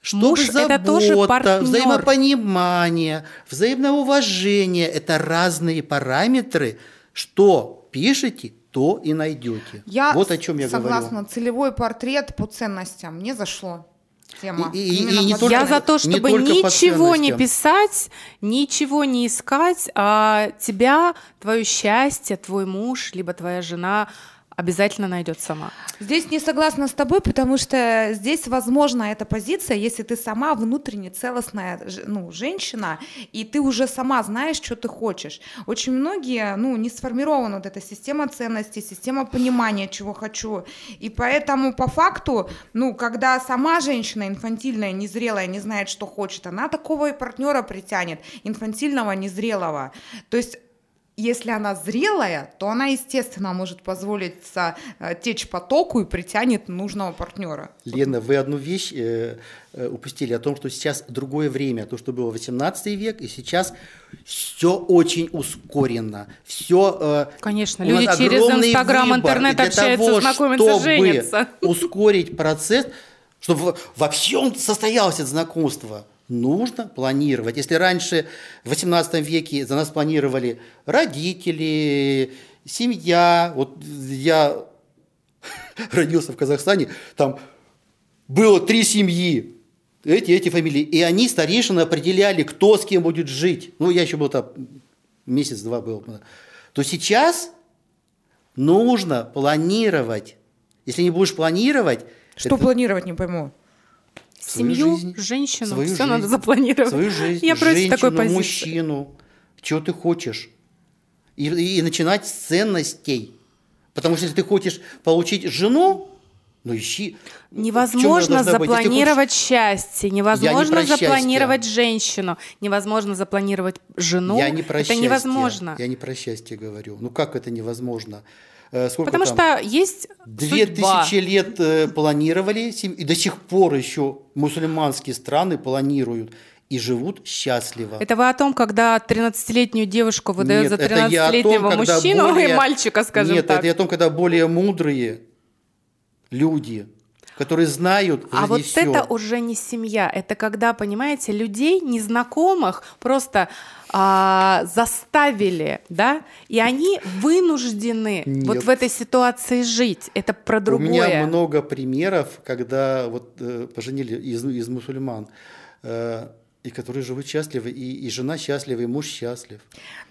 чтобы Муж – забота, это тоже партнер. взаимопонимание, взаимное уважение – это разные параметры. Что пишете, то и найдете. Я вот о чем я согласна, говорю. целевой портрет по ценностям. Мне зашло. тема. И- и- и не только- Я за то, не чтобы по ничего не писать, ничего не искать, а тебя, твое счастье, твой муж, либо твоя жена обязательно найдет сама. Здесь не согласна с тобой, потому что здесь возможна эта позиция, если ты сама внутренне целостная ну, женщина, и ты уже сама знаешь, что ты хочешь. Очень многие, ну, не сформирована вот эта система ценностей, система понимания, чего хочу. И поэтому по факту, ну, когда сама женщина инфантильная, незрелая, не знает, что хочет, она такого и партнера притянет, инфантильного, незрелого. То есть если она зрелая, то она, естественно, может позволить э, течь потоку и притянет нужного партнера. Лена, вы одну вещь э, э, упустили о том, что сейчас другое время, то, что было 18 век, и сейчас все очень ускоренно. Все, Конечно, люди через Инстаграм, интернет общаются, знакомятся, чтобы женятся. ускорить процесс, чтобы вообще он состоялось, это знакомство, нужно планировать. Если раньше, в 18 веке, за нас планировали родители, семья, вот я родился в Казахстане, там было три семьи, эти, эти фамилии, и они, старейшины, определяли, кто с кем будет жить. Ну, я еще был там, месяц-два был. То сейчас нужно планировать. Если не будешь планировать, Что это планировать, не пойму. Свою Семью, жизнь, женщину, свою все жизнь, надо запланировать. Свою жизнь, Я против женщину, такой позиции. мужчину, чего ты хочешь. И, и- начинать с ценностей. Потому что если ты хочешь получить жену, ну ищи. Невозможно? Если хочешь- запланировать счастье, невозможно счастье. запланировать женщину, невозможно запланировать жену. я не про это счастье. невозможно. Я не про счастье говорю. Ну как это невозможно? Э, Сколько Потому там? что есть Две судьба. тысячи лет э, планировали, и до сих пор еще мусульманские страны планируют и живут счастливо. Это вы о том, когда 13-летнюю девушку выдают Нет, за это я о том, 13-летнего когда мужчину и более- мальчика, скажем Нет, так. это я о том, когда более мудрые люди, которые знают А вот всё. это уже не семья, это когда, понимаете, людей незнакомых просто а, заставили, да, и они вынуждены вот Нет. в этой ситуации жить. Это про У другое. меня много примеров, когда вот э, поженили из, из мусульман, э, и которые живут счастливы, и, и жена счастлива, и муж счастлив.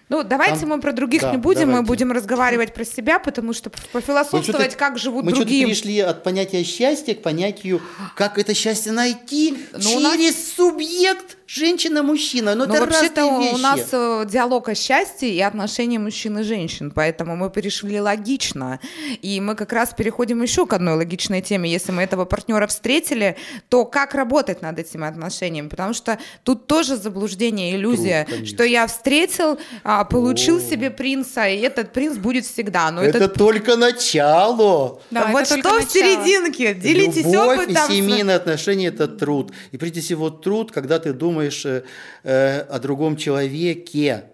Ну, давайте Там- мы про других Да, не будем, мы давайте. будем разговаривать про себя, потому что пофилософствовать, как живут мы другие. перешли от понятия счастья к понятию, как это счастье найти Ну, у нас- через субъект женщина-мужчина. Но Ну, это вообще-то у нас э, диалог о счастье и отношении мужчин и женщин, поэтому мы перешли логично. И мы как раз переходим еще к одной логичной теме. Если мы этого партнера встретили, то как работать над этими отношениями? Потому что тут тоже заблуждение, иллюзия, Труд, конечно. что я встретил, а, получил О. себе принца, и этот принц будет всегда. Но это, это, только начало. Да, вот это что только в начало. серединке? Делитесь Любовь опытом. и семейные отношения – это труд. И прежде всего труд, когда ты думаешь э, э, о другом человеке,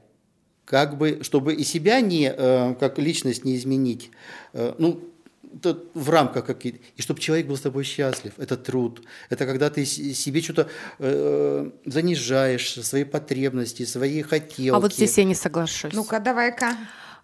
как бы, чтобы и себя не, э, как личность не изменить, э, ну, в рамках какие-то, и чтобы человек был с тобой счастлив, это труд. Это когда ты себе что-то э, занижаешь, свои потребности, свои хотелки. А вот здесь я не соглашусь. Ну-ка, давай-ка.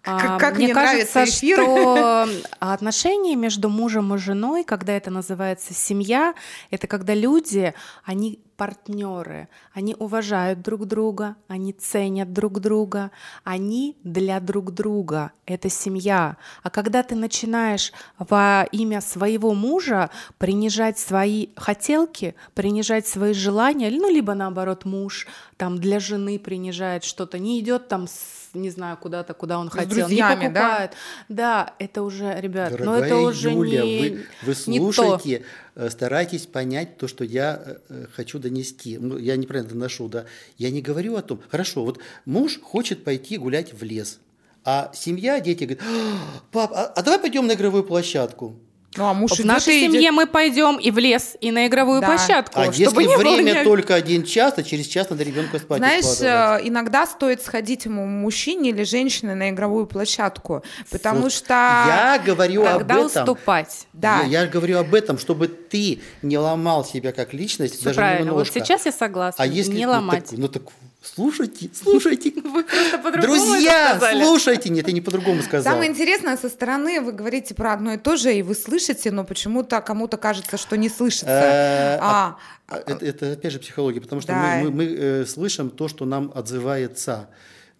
А, Как, как мне, мне, кажется, эфир. что отношения между мужем и женой, когда это называется семья, это когда люди, они партнеры, они уважают друг друга, они ценят друг друга, они для друг друга. Это семья. А когда ты начинаешь во имя своего мужа принижать свои хотелки, принижать свои желания, ну либо наоборот муж там для жены принижает что-то, не идет там с не знаю, куда-то, куда он хотел, друзьями, не да? покупает. Да? это уже, ребят, но Дорогая это уже Юля, не, вы, вы не то. слушайте, э, старайтесь понять то, что я э, э, хочу донести. Ну, я неправильно доношу, да. Я не говорю о том. Хорошо, вот муж хочет пойти гулять в лес, а семья, дети говорят, «А, пап, а, а давай пойдем на игровую площадку. Ну, а муж В нашей и идет. семье мы пойдем и в лес, и на игровую Да. площадку, А чтобы если не время было только один час, то через час надо ребенка спать Знаешь, э, иногда стоит сходить ему мужчине или женщине на игровую площадку, потому Вот что я говорю Тогда об этом. уступать. да, Я, я говорю об этом, чтобы ты не ломал себя как личность, Всё даже правильно. немножко. Вот сейчас я согласна. А если не ну, ломать. так- ну так Слушайте, слушайте. Вы просто по-другому это Друзья, слушайте. Нет, я не по-другому сказал. Самое интересное, со стороны вы говорите про одно и то же, и вы слышите, но почему-то кому-то кажется, что не слышится. Э, А, А Это, это опять же психология, потому что Да. мы, мы, мы, э, слышим то, что нам отзывается.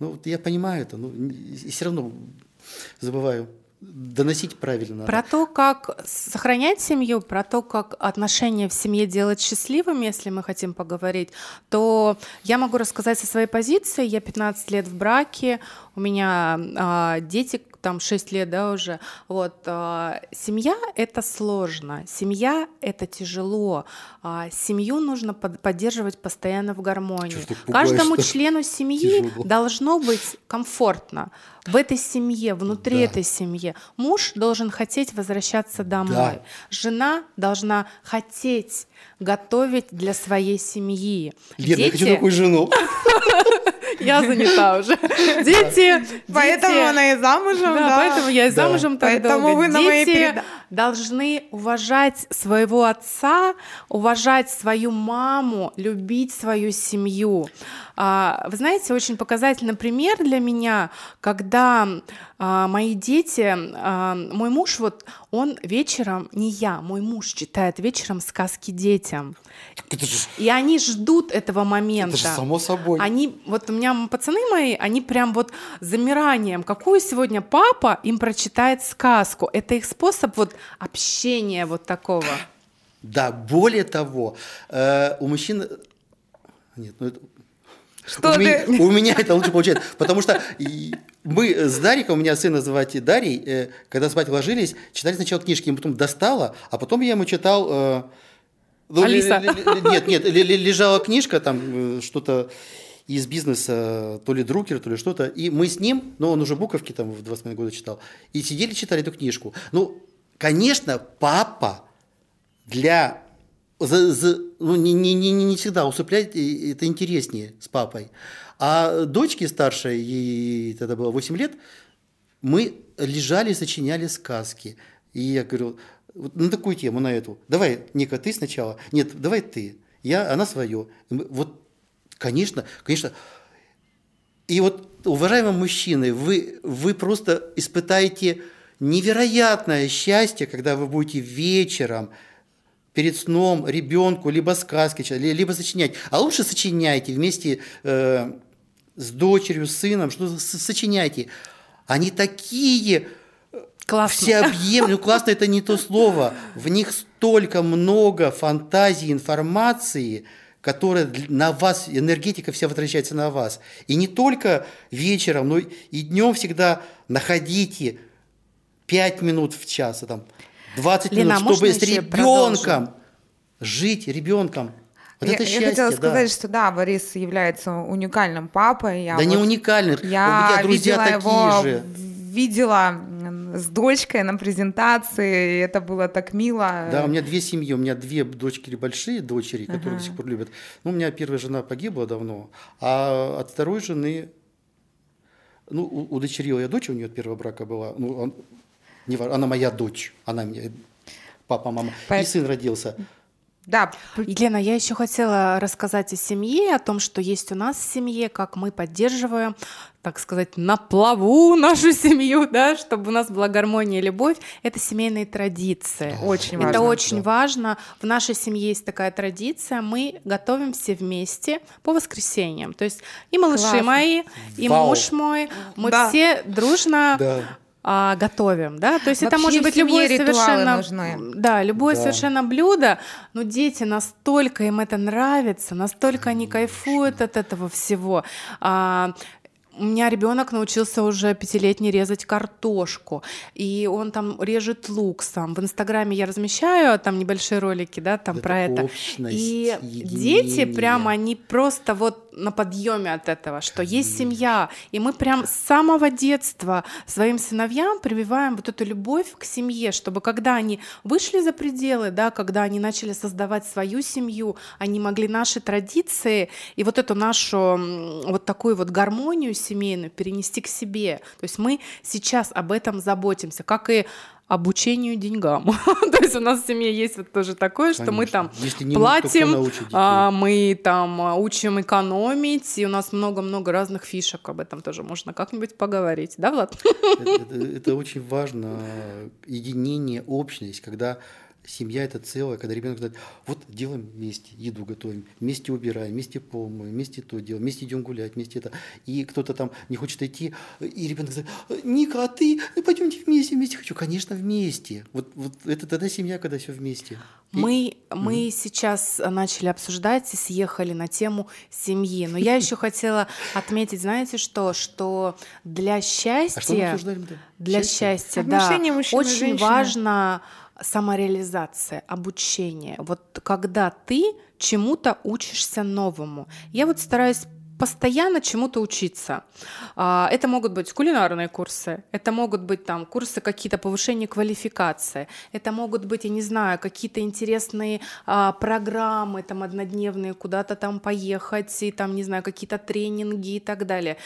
Ну, вот я понимаю это, но и все равно забываю. Доносить правильно. Про то, как сохранять семью, про то, как отношения в семье делать счастливыми, если мы хотим поговорить, то я могу рассказать со своей позиции. Я 15 лет в браке, у меня а, дети там 6 лет, да, уже. Вот, а, семья — это сложно, семья — это тяжело. А, семью нужно под- поддерживать постоянно в гармонии. Каждому члену семьи тяжело? должно быть комфортно в этой семье, внутри Да. этой семьи. Муж должен хотеть возвращаться домой. Да. Жена должна хотеть готовить для своей семьи. Лена, я хочу Дети- такую жену. Я занята уже. Дети, Поэтому дети- она и замужем, да, да. поэтому я и Да. замужем так Поэтому долго. вы на моей Дети должны уважать своего отца, уважать свою маму, любить свою семью. А, Вы знаете, очень показательный пример для меня, когда а, мои дети, а, мой муж, вот он вечером, не я, мой муж читает вечером сказки детям. Же, И они ждут этого момента. это же само собой. Они, вот у меня пацаны мои, они прям вот замиранием, какую сегодня папа им прочитает сказку. Это их способ вот общения вот такого. Да, более того, э, у мужчин... Нет, ну это... Что у, ты? меня, у меня это лучше получается, потому что мы с Дариком, у меня сын называть Дарий, э, когда спать ложились, читали сначала книжки, ему потом достала, а потом я ему читал... э, ну, ли- Алиса. ли- ли- Нет, нет, лежала книжка, там э, что-то из бизнеса, то ли Друкер, то ли что-то, и мы с ним, ну, он уже буковки там в 20 года читал, и сидели, читали эту книжку. Ну, конечно, папа для за- за- ну, не, не, не, не всегда усыплять, это интереснее с папой. А дочке старшей, ей тогда было 8 лет, мы лежали сочиняли сказки. И я говорю, вот на такую тему, на эту. Давай, Ника, ты сначала. Нет, давай ты. Я, она свое. Вот, конечно, конечно. И вот, уважаемые мужчины, вы, вы просто испытаете невероятное счастье, когда вы будете вечером перед сном ребенку либо сказки либо сочинять. А лучше сочиняйте вместе э, с дочерью, с сыном, что сочиняйте. Они такие Классно. всеобъемлющие, ну классно это не то слово, в них столько много фантазии, информации, которая на вас, энергетика вся возвращается на вас. И не только вечером, но и днем всегда находите 5 минут в час, а там 20 Лена, а минут, можно чтобы с ребенком жить, ребенком. Вот я, это я счастье, хотела да. сказать, что да, Борис является уникальным папой. Я да не вот- уникальных, Я у меня друзья видела такие его, же. видела с дочкой на презентации, и это было так мило. Да, у меня две семьи, у меня две дочери большие, дочери, которые до сих пор любят. Ну, у меня первая жена погибла давно, а от второй жены, ну, у- удочерила я дочь, у нее от первого брака была, ну, он- не она моя дочь, она мне, папа, мама, По- и сын родился. Да, Елена, я еще хотела рассказать о семье, о том, что есть у нас в семье, как мы поддерживаем, так сказать, на плаву нашу семью, да, чтобы у нас была гармония и любовь. Это семейные традиции. Очень Это важно. очень важно. В нашей семье есть такая традиция. Мы готовим все вместе по воскресеньям. То есть и малыши Классно. мои, и Вау. муж мой, мы Да. все дружно Да. А, готовим, да, то есть это Вообще может в быть любое совершенно, нужны. да, любое Да. совершенно блюдо, но дети настолько им это нравится, настолько они кайфуют от этого всего. А, у меня ребенок научился уже пятилетний резать картошку, и он там режет лук сам. В Инстаграме я размещаю там небольшие ролики, да, там Это про это. И единение. дети прямо они просто вот на подъеме от этого, что есть семья, и мы прям с самого детства своим сыновьям прививаем вот эту любовь к семье, чтобы когда они вышли за пределы, да, когда они начали создавать свою семью, они могли наши традиции и вот эту нашу вот такую вот гармонию семейную перенести к себе. То есть мы сейчас об этом заботимся, как и обучению деньгам. То есть у нас в семье есть вот тоже такое, что мы там платим, а, мы там а, учим экономить, и у нас много-много разных фишек об этом тоже можно как-нибудь поговорить, да, Влад? Это очень важно, единение, общность, когда семья это целое, когда ребенок говорит, вот делаем вместе, еду готовим, вместе убираем, вместе пол вместе то делаем, вместе идем гулять, вместе это. И кто-то там не хочет идти, и ребенок говорит, Ника, а ты, ну, пойдемте вместе, вместе хочу. Конечно, вместе. Вот, вот это тогда семья, когда все вместе. Мы, мы mm сейчас начали обсуждать и съехали на тему семьи. Но я еще хотела отметить, знаете что, что для счастья, а что для счастья, да, очень важно самореализация, обучение. Вот когда ты чему-то учишься новому. Я вот стараюсь постоянно чему-то учиться. А, это могут быть кулинарные курсы, это могут быть там курсы какие-то повышения квалификации, это могут быть, я не знаю, какие-то интересные а, программы там однодневные, куда-то там поехать, и там, не знаю, какие-то тренинги и так далее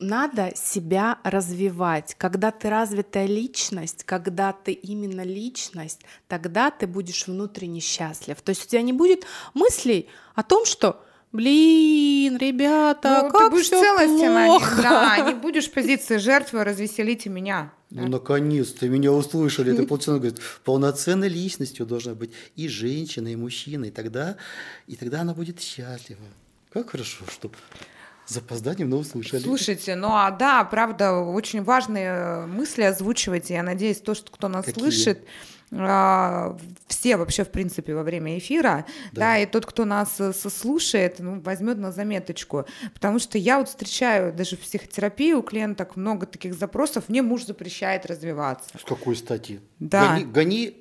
надо себя развивать. Когда ты развитая личность, когда ты именно личность, тогда ты будешь внутренне счастлив. То есть у тебя не будет мыслей о том, что Блин, ребята, ну, как ты будешь целостен, плохо. да, не будешь позиции жертвы, развеселите меня. Ну, наконец-то меня услышали. Это полноценной, говорит, полноценной личностью должна быть и женщина, и мужчина, и тогда, и тогда она будет счастлива. Как хорошо, что запозданием, но услышали. Слушайте, ну а да, правда, очень важные мысли озвучивайте. Я надеюсь, то, что кто нас Какие? слышит, а, все вообще, в принципе, во время эфира, да, да и тот, кто нас э, слушает, ну, возьмет на заметочку, потому что я вот встречаю даже в психотерапии у клиенток много таких запросов, мне муж запрещает развиваться. С какой стати? Да. Гони, гони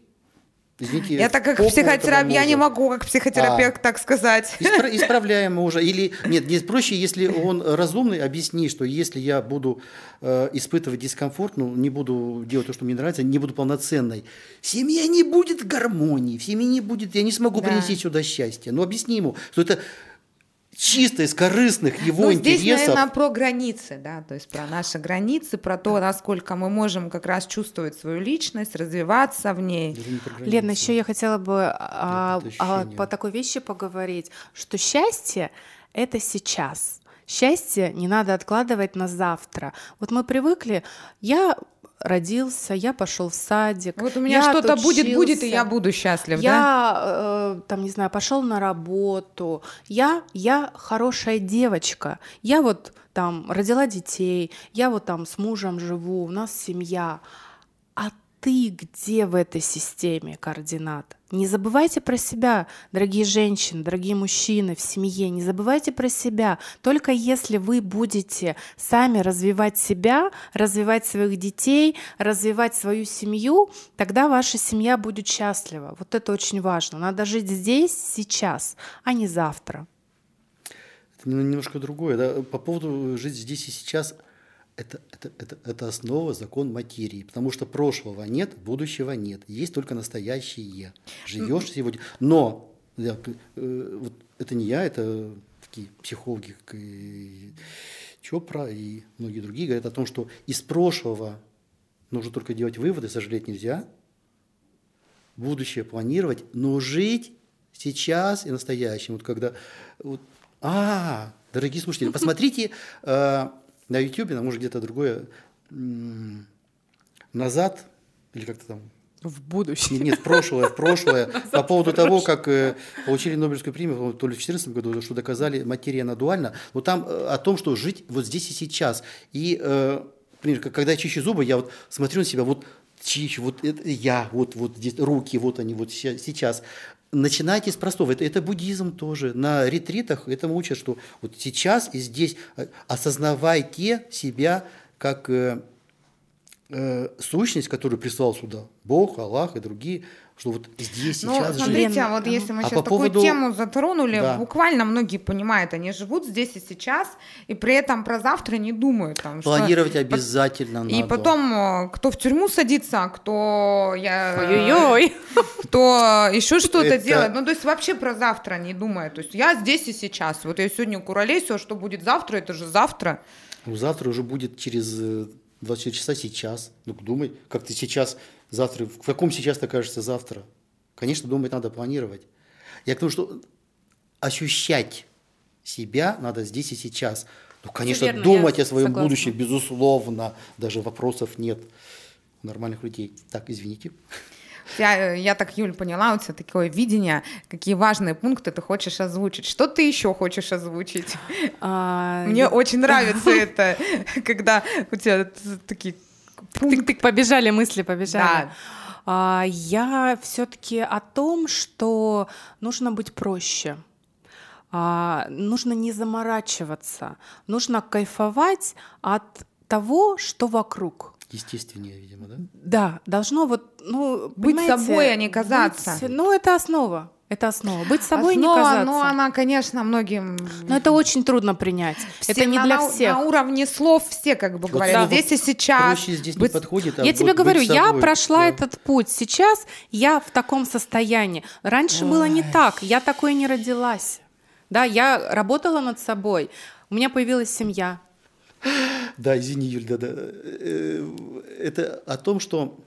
Извините, я так как психотерапевт, я не могу как психотерапевт а, так сказать. Испра- исправляем уже. Или нет, не проще, если он разумный, объясни, что если я буду э, испытывать дискомфорт, ну, не буду делать то, что мне нравится, не буду полноценной, в семье не будет гармонии, в семье не будет, я не смогу да. принести сюда счастье. Но объясни ему, что это чисто из корыстных его ну, здесь, интересов. наверное, про границы, да, то есть про наши границы, про то, насколько мы можем как раз чувствовать свою личность, развиваться в ней. Лена, еще я хотела бы а, а, по такой вещи поговорить, что счастье — это сейчас. Счастье не надо откладывать на завтра. Вот мы привыкли, я родился, я пошел в садик. Вот у меня что-то будет, будет, и я буду счастлив, я, да? э, там, не знаю, пошел на работу. Я, я хорошая девочка. Я вот там родила детей, я вот там с мужем живу, у нас семья. А ты где в этой системе координат? Не забывайте про себя, дорогие женщины, дорогие мужчины в семье, не забывайте про себя. Только если вы будете сами развивать себя, развивать своих детей, развивать свою семью, тогда ваша семья будет счастлива. Вот это очень важно. Надо жить здесь, сейчас, а не завтра. Это немножко другое. Да? По поводу жить здесь и сейчас – это, это, это, это основа, закон материи, потому что прошлого нет, будущего нет, есть только настоящее. Живешь сегодня, но я, э, вот это не я, это такие психологи, как и Чопра и многие другие говорят о том, что из прошлого нужно только делать выводы, сожалеть нельзя, будущее планировать, но жить сейчас и настоящим. Вот когда, вот, а, дорогие слушатели, посмотрите э, на YouTube, а может где-то другое, назад, или как-то там в будущее. Нет, в прошлое, в прошлое. По поводу того, как э, получили Нобелевскую премию, то ли в 2014 году, что доказали, материя она дуальна. Вот там э, о том, что жить вот здесь и сейчас. И, э, например, когда я чищу зубы, я вот смотрю на себя, вот чищу, вот это я, вот, вот здесь руки, вот они вот сейчас. Начинайте с простого. Это, это буддизм тоже. На ретритах этому учат, что вот сейчас и здесь э, осознавайте себя как э, э, сущность, которую прислал сюда Бог, Аллах и другие, что вот здесь, ну, сейчас смотрите, жить. а вот если мы а сейчас по такую поводу... тему затронули, да. буквально многие понимают, они живут здесь и сейчас, и при этом про завтра не думают. Там, Планировать что... обязательно И надо. потом, э, кто в тюрьму садится, кто... Я... Ой-ой-ой. Кто еще что-то делает. Ну, то есть вообще про завтра не думает. То есть я здесь и сейчас. Вот я сегодня куролесила, что будет завтра, это же завтра. Ну, завтра уже будет через э, 24 часа сейчас. Ну, думай, как ты сейчас, завтра, в каком сейчас ты окажешься завтра. Конечно, думать надо планировать. Я к тому, что ощущать себя надо здесь и сейчас. Ну, конечно, верно, думать я о своем согласна. будущем, безусловно, даже вопросов нет у нормальных людей. Так, извините. Я, я так, Юль, поняла, у тебя такое видение, какие важные пункты ты хочешь озвучить. Что ты еще хочешь озвучить? А, Мне очень нравится это, когда у тебя такие. Тык-тык, побежали мысли, побежали. Да. А, я все-таки о том, что нужно быть проще. А, нужно не заморачиваться, нужно кайфовать от того, что вокруг. Естественнее, видимо, да? Да, должно вот, ну, Быть собой, а не казаться. быть- ну, это основа. Это основа. Быть собой Основа, не казаться. ну, она, конечно, многим... Но это очень трудно принять. все это не на- для всех. На уровне слов все как бы Вот говорят, слово здесь и сейчас. Здесь быть- не подходит. а Я тебе говорю, я собой, прошла да. этот путь. Сейчас я в таком состоянии. Раньше было не так. Я такой не родилась. Да, я работала над собой. У меня появилась семья. Да, извини, Юль, да, да. Э, Это о том, что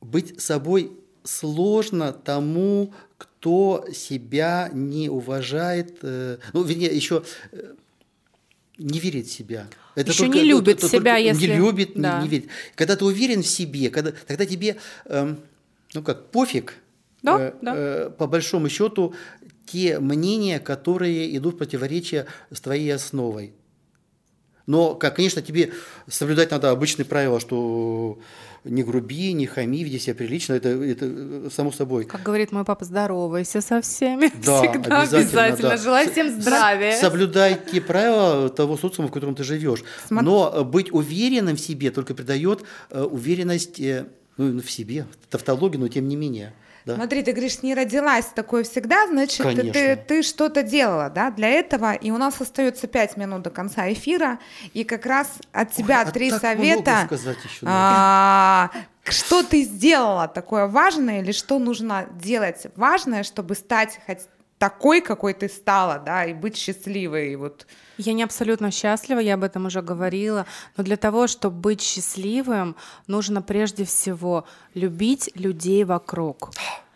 быть собой сложно тому, кто себя не уважает, э, ну, вернее, еще э, не верит в себя. Ещё не любит это себя, только если- Не любит, не- да. не, верит. Когда ты уверен в себе, когда, тогда тебе, эм, ну как, пофиг, Да, э, да. э, по большому счету, те мнения, которые идут в противоречие с твоей основой. Но, как, конечно, тебе соблюдать надо обычные правила, что не груби, не хами, веди себя прилично, это, это э, само собой. Как говорит мой папа, здоровайся со всеми. Да, Всегда обязательно, обязательно. да. Желаю всем здравия. Соблюдай те правила того социума, в котором ты живешь. Смо- Но э, быть уверенным в себе только придает э, уверенность ну, в себе, тавтологию, но тем не менее. Да. Смотри, ты говоришь, не родилась такой всегда, значит, ты, Конечно. ты, ты что-то делала, да, для этого. И у нас остается пять минут до конца эфира, и как раз от тебя а три так совета. еще. А, что ты сделала такое важное, или что нужно делать важное, чтобы стать хоть такой, какой ты стала, да, и быть счастливой, и вот. Я не абсолютно счастлива, я об этом уже говорила, но для того, чтобы быть счастливым, нужно прежде всего любить людей вокруг,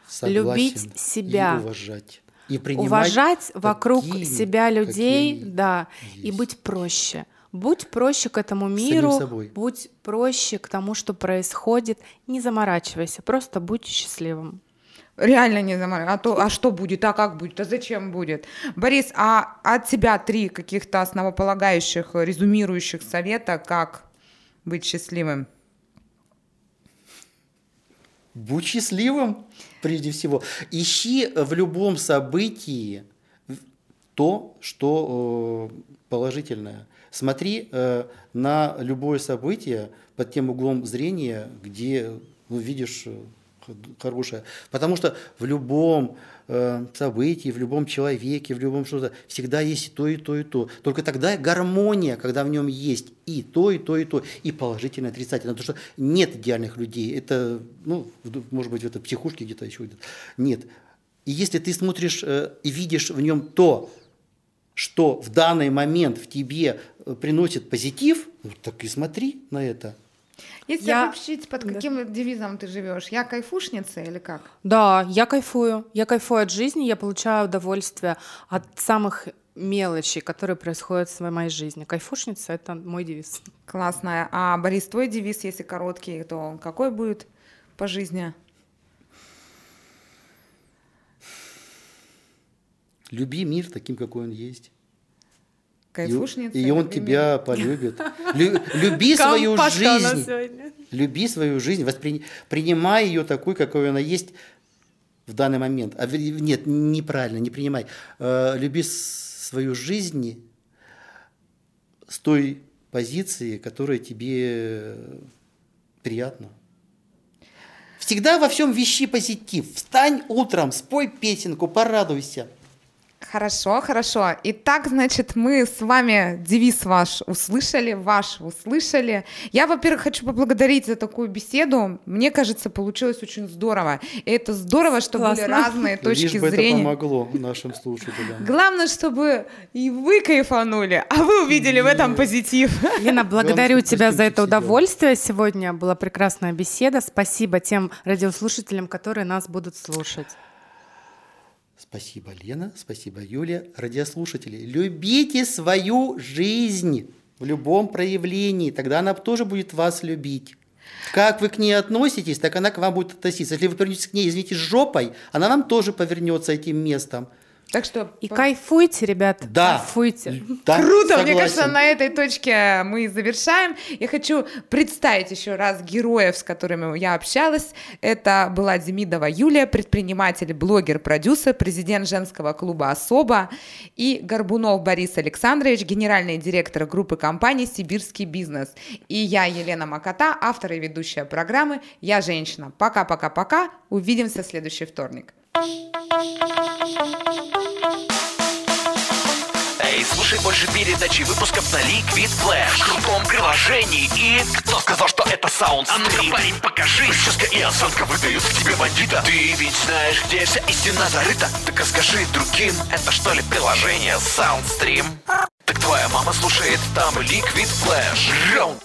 Согласен. любить себя. И уважать. И принимать уважать вокруг такими, себя людей, да, и есть. быть проще. Будь проще к этому миру, будь проще к тому, что происходит, не заморачивайся, просто будь счастливым. Реально не заморачивайся. А, то, а что будет, а как будет, а зачем будет? Борис, а от тебя три каких-то основополагающих, резюмирующих совета, как быть счастливым? Будь счастливым, прежде всего. Ищи в любом событии то, что э, положительное. Смотри э, на любое событие под тем углом зрения, где ну, видишь э, хорошее. Потому что в любом э, событии, в любом человеке, в любом что-то всегда есть и то, и то, и то. Только тогда гармония, когда в нем есть и то, и то, и то, и положительное, и отрицательное. Потому что нет идеальных людей. Это, ну, может быть, в этой психушке где-то еще идет. Нет. И если ты смотришь э, и видишь в нем то, что в данный момент в тебе э, приносит позитив, ну, так и смотри на это. Если Я- обобщить, под каким девизом ты живешь? Я кайфушница или как? Да, я кайфую. Я кайфую от жизни, я получаю удовольствие от самых мелочей, которые происходят в моей жизни. Кайфушница — это мой девиз. Классная. А Борис, твой девиз, если короткий, то какой будет по жизни? Люби мир таким, какой он есть. И- Кайфушница? И, он люби тебя полюбит. Лю- Люби свою жизнь. Люби свою жизнь, воспри... принимай ее такой, какой она есть в данный момент. А, нет, неправильно, не принимай. Э, люби свою жизнь с той позиции, которая тебе приятна. Всегда во всем вещи позитив. Встань утром, спой песенку, порадуйся. Хорошо, хорошо. Итак, значит, мы с вами девиз ваш услышали, ваш услышали. Я, во-первых, хочу поблагодарить за такую беседу. Мне кажется, получилось очень здорово. И это здорово, что Классно. были разные точки Лишь бы зрения. это помогло нашим слушателям. Главное, чтобы и вы кайфанули, а вы увидели в этом позитив. Лена, благодарю Главное, тебя за это сидел. удовольствие. Сегодня была прекрасная беседа. Спасибо тем радиослушателям, которые нас будут слушать. Спасибо, Лена, спасибо, Юлия. Радиослушатели, любите свою жизнь в любом проявлении, тогда она тоже будет вас любить. Как вы к ней относитесь, так она к вам будет относиться. Если вы повернетесь к ней, извините, жопой, она вам тоже повернется этим местом. Так что И кайфуйте, ребят, Да. кайфуйте. Да, Круто, мне согласен. кажется, на этой точке мы завершаем. Я хочу представить еще раз героев, с которыми я общалась. Это была Демидова Юлия, предприниматель, блогер, продюсер, президент женского клуба «Особо» и Горбунов Борис Александрович, генеральный директор группы компаний «Сибирский бизнес». И я, Елена Макота, автор и ведущая программы «Я женщина». Пока-пока-пока. Увидимся в следующий вторник. Эй, слушай больше передачи выпусков на Liquid Flash. В крутом приложении И кто сказал, что это саунд А ну-ка, парень, покажи. Прическа и осанка выдают в тебе бандита. Ты ведь знаешь, где вся истина зарыта. Так расскажи другим Это что ли приложение Soundstream? Так твоя мама слушает там Liquid Flash. Раунд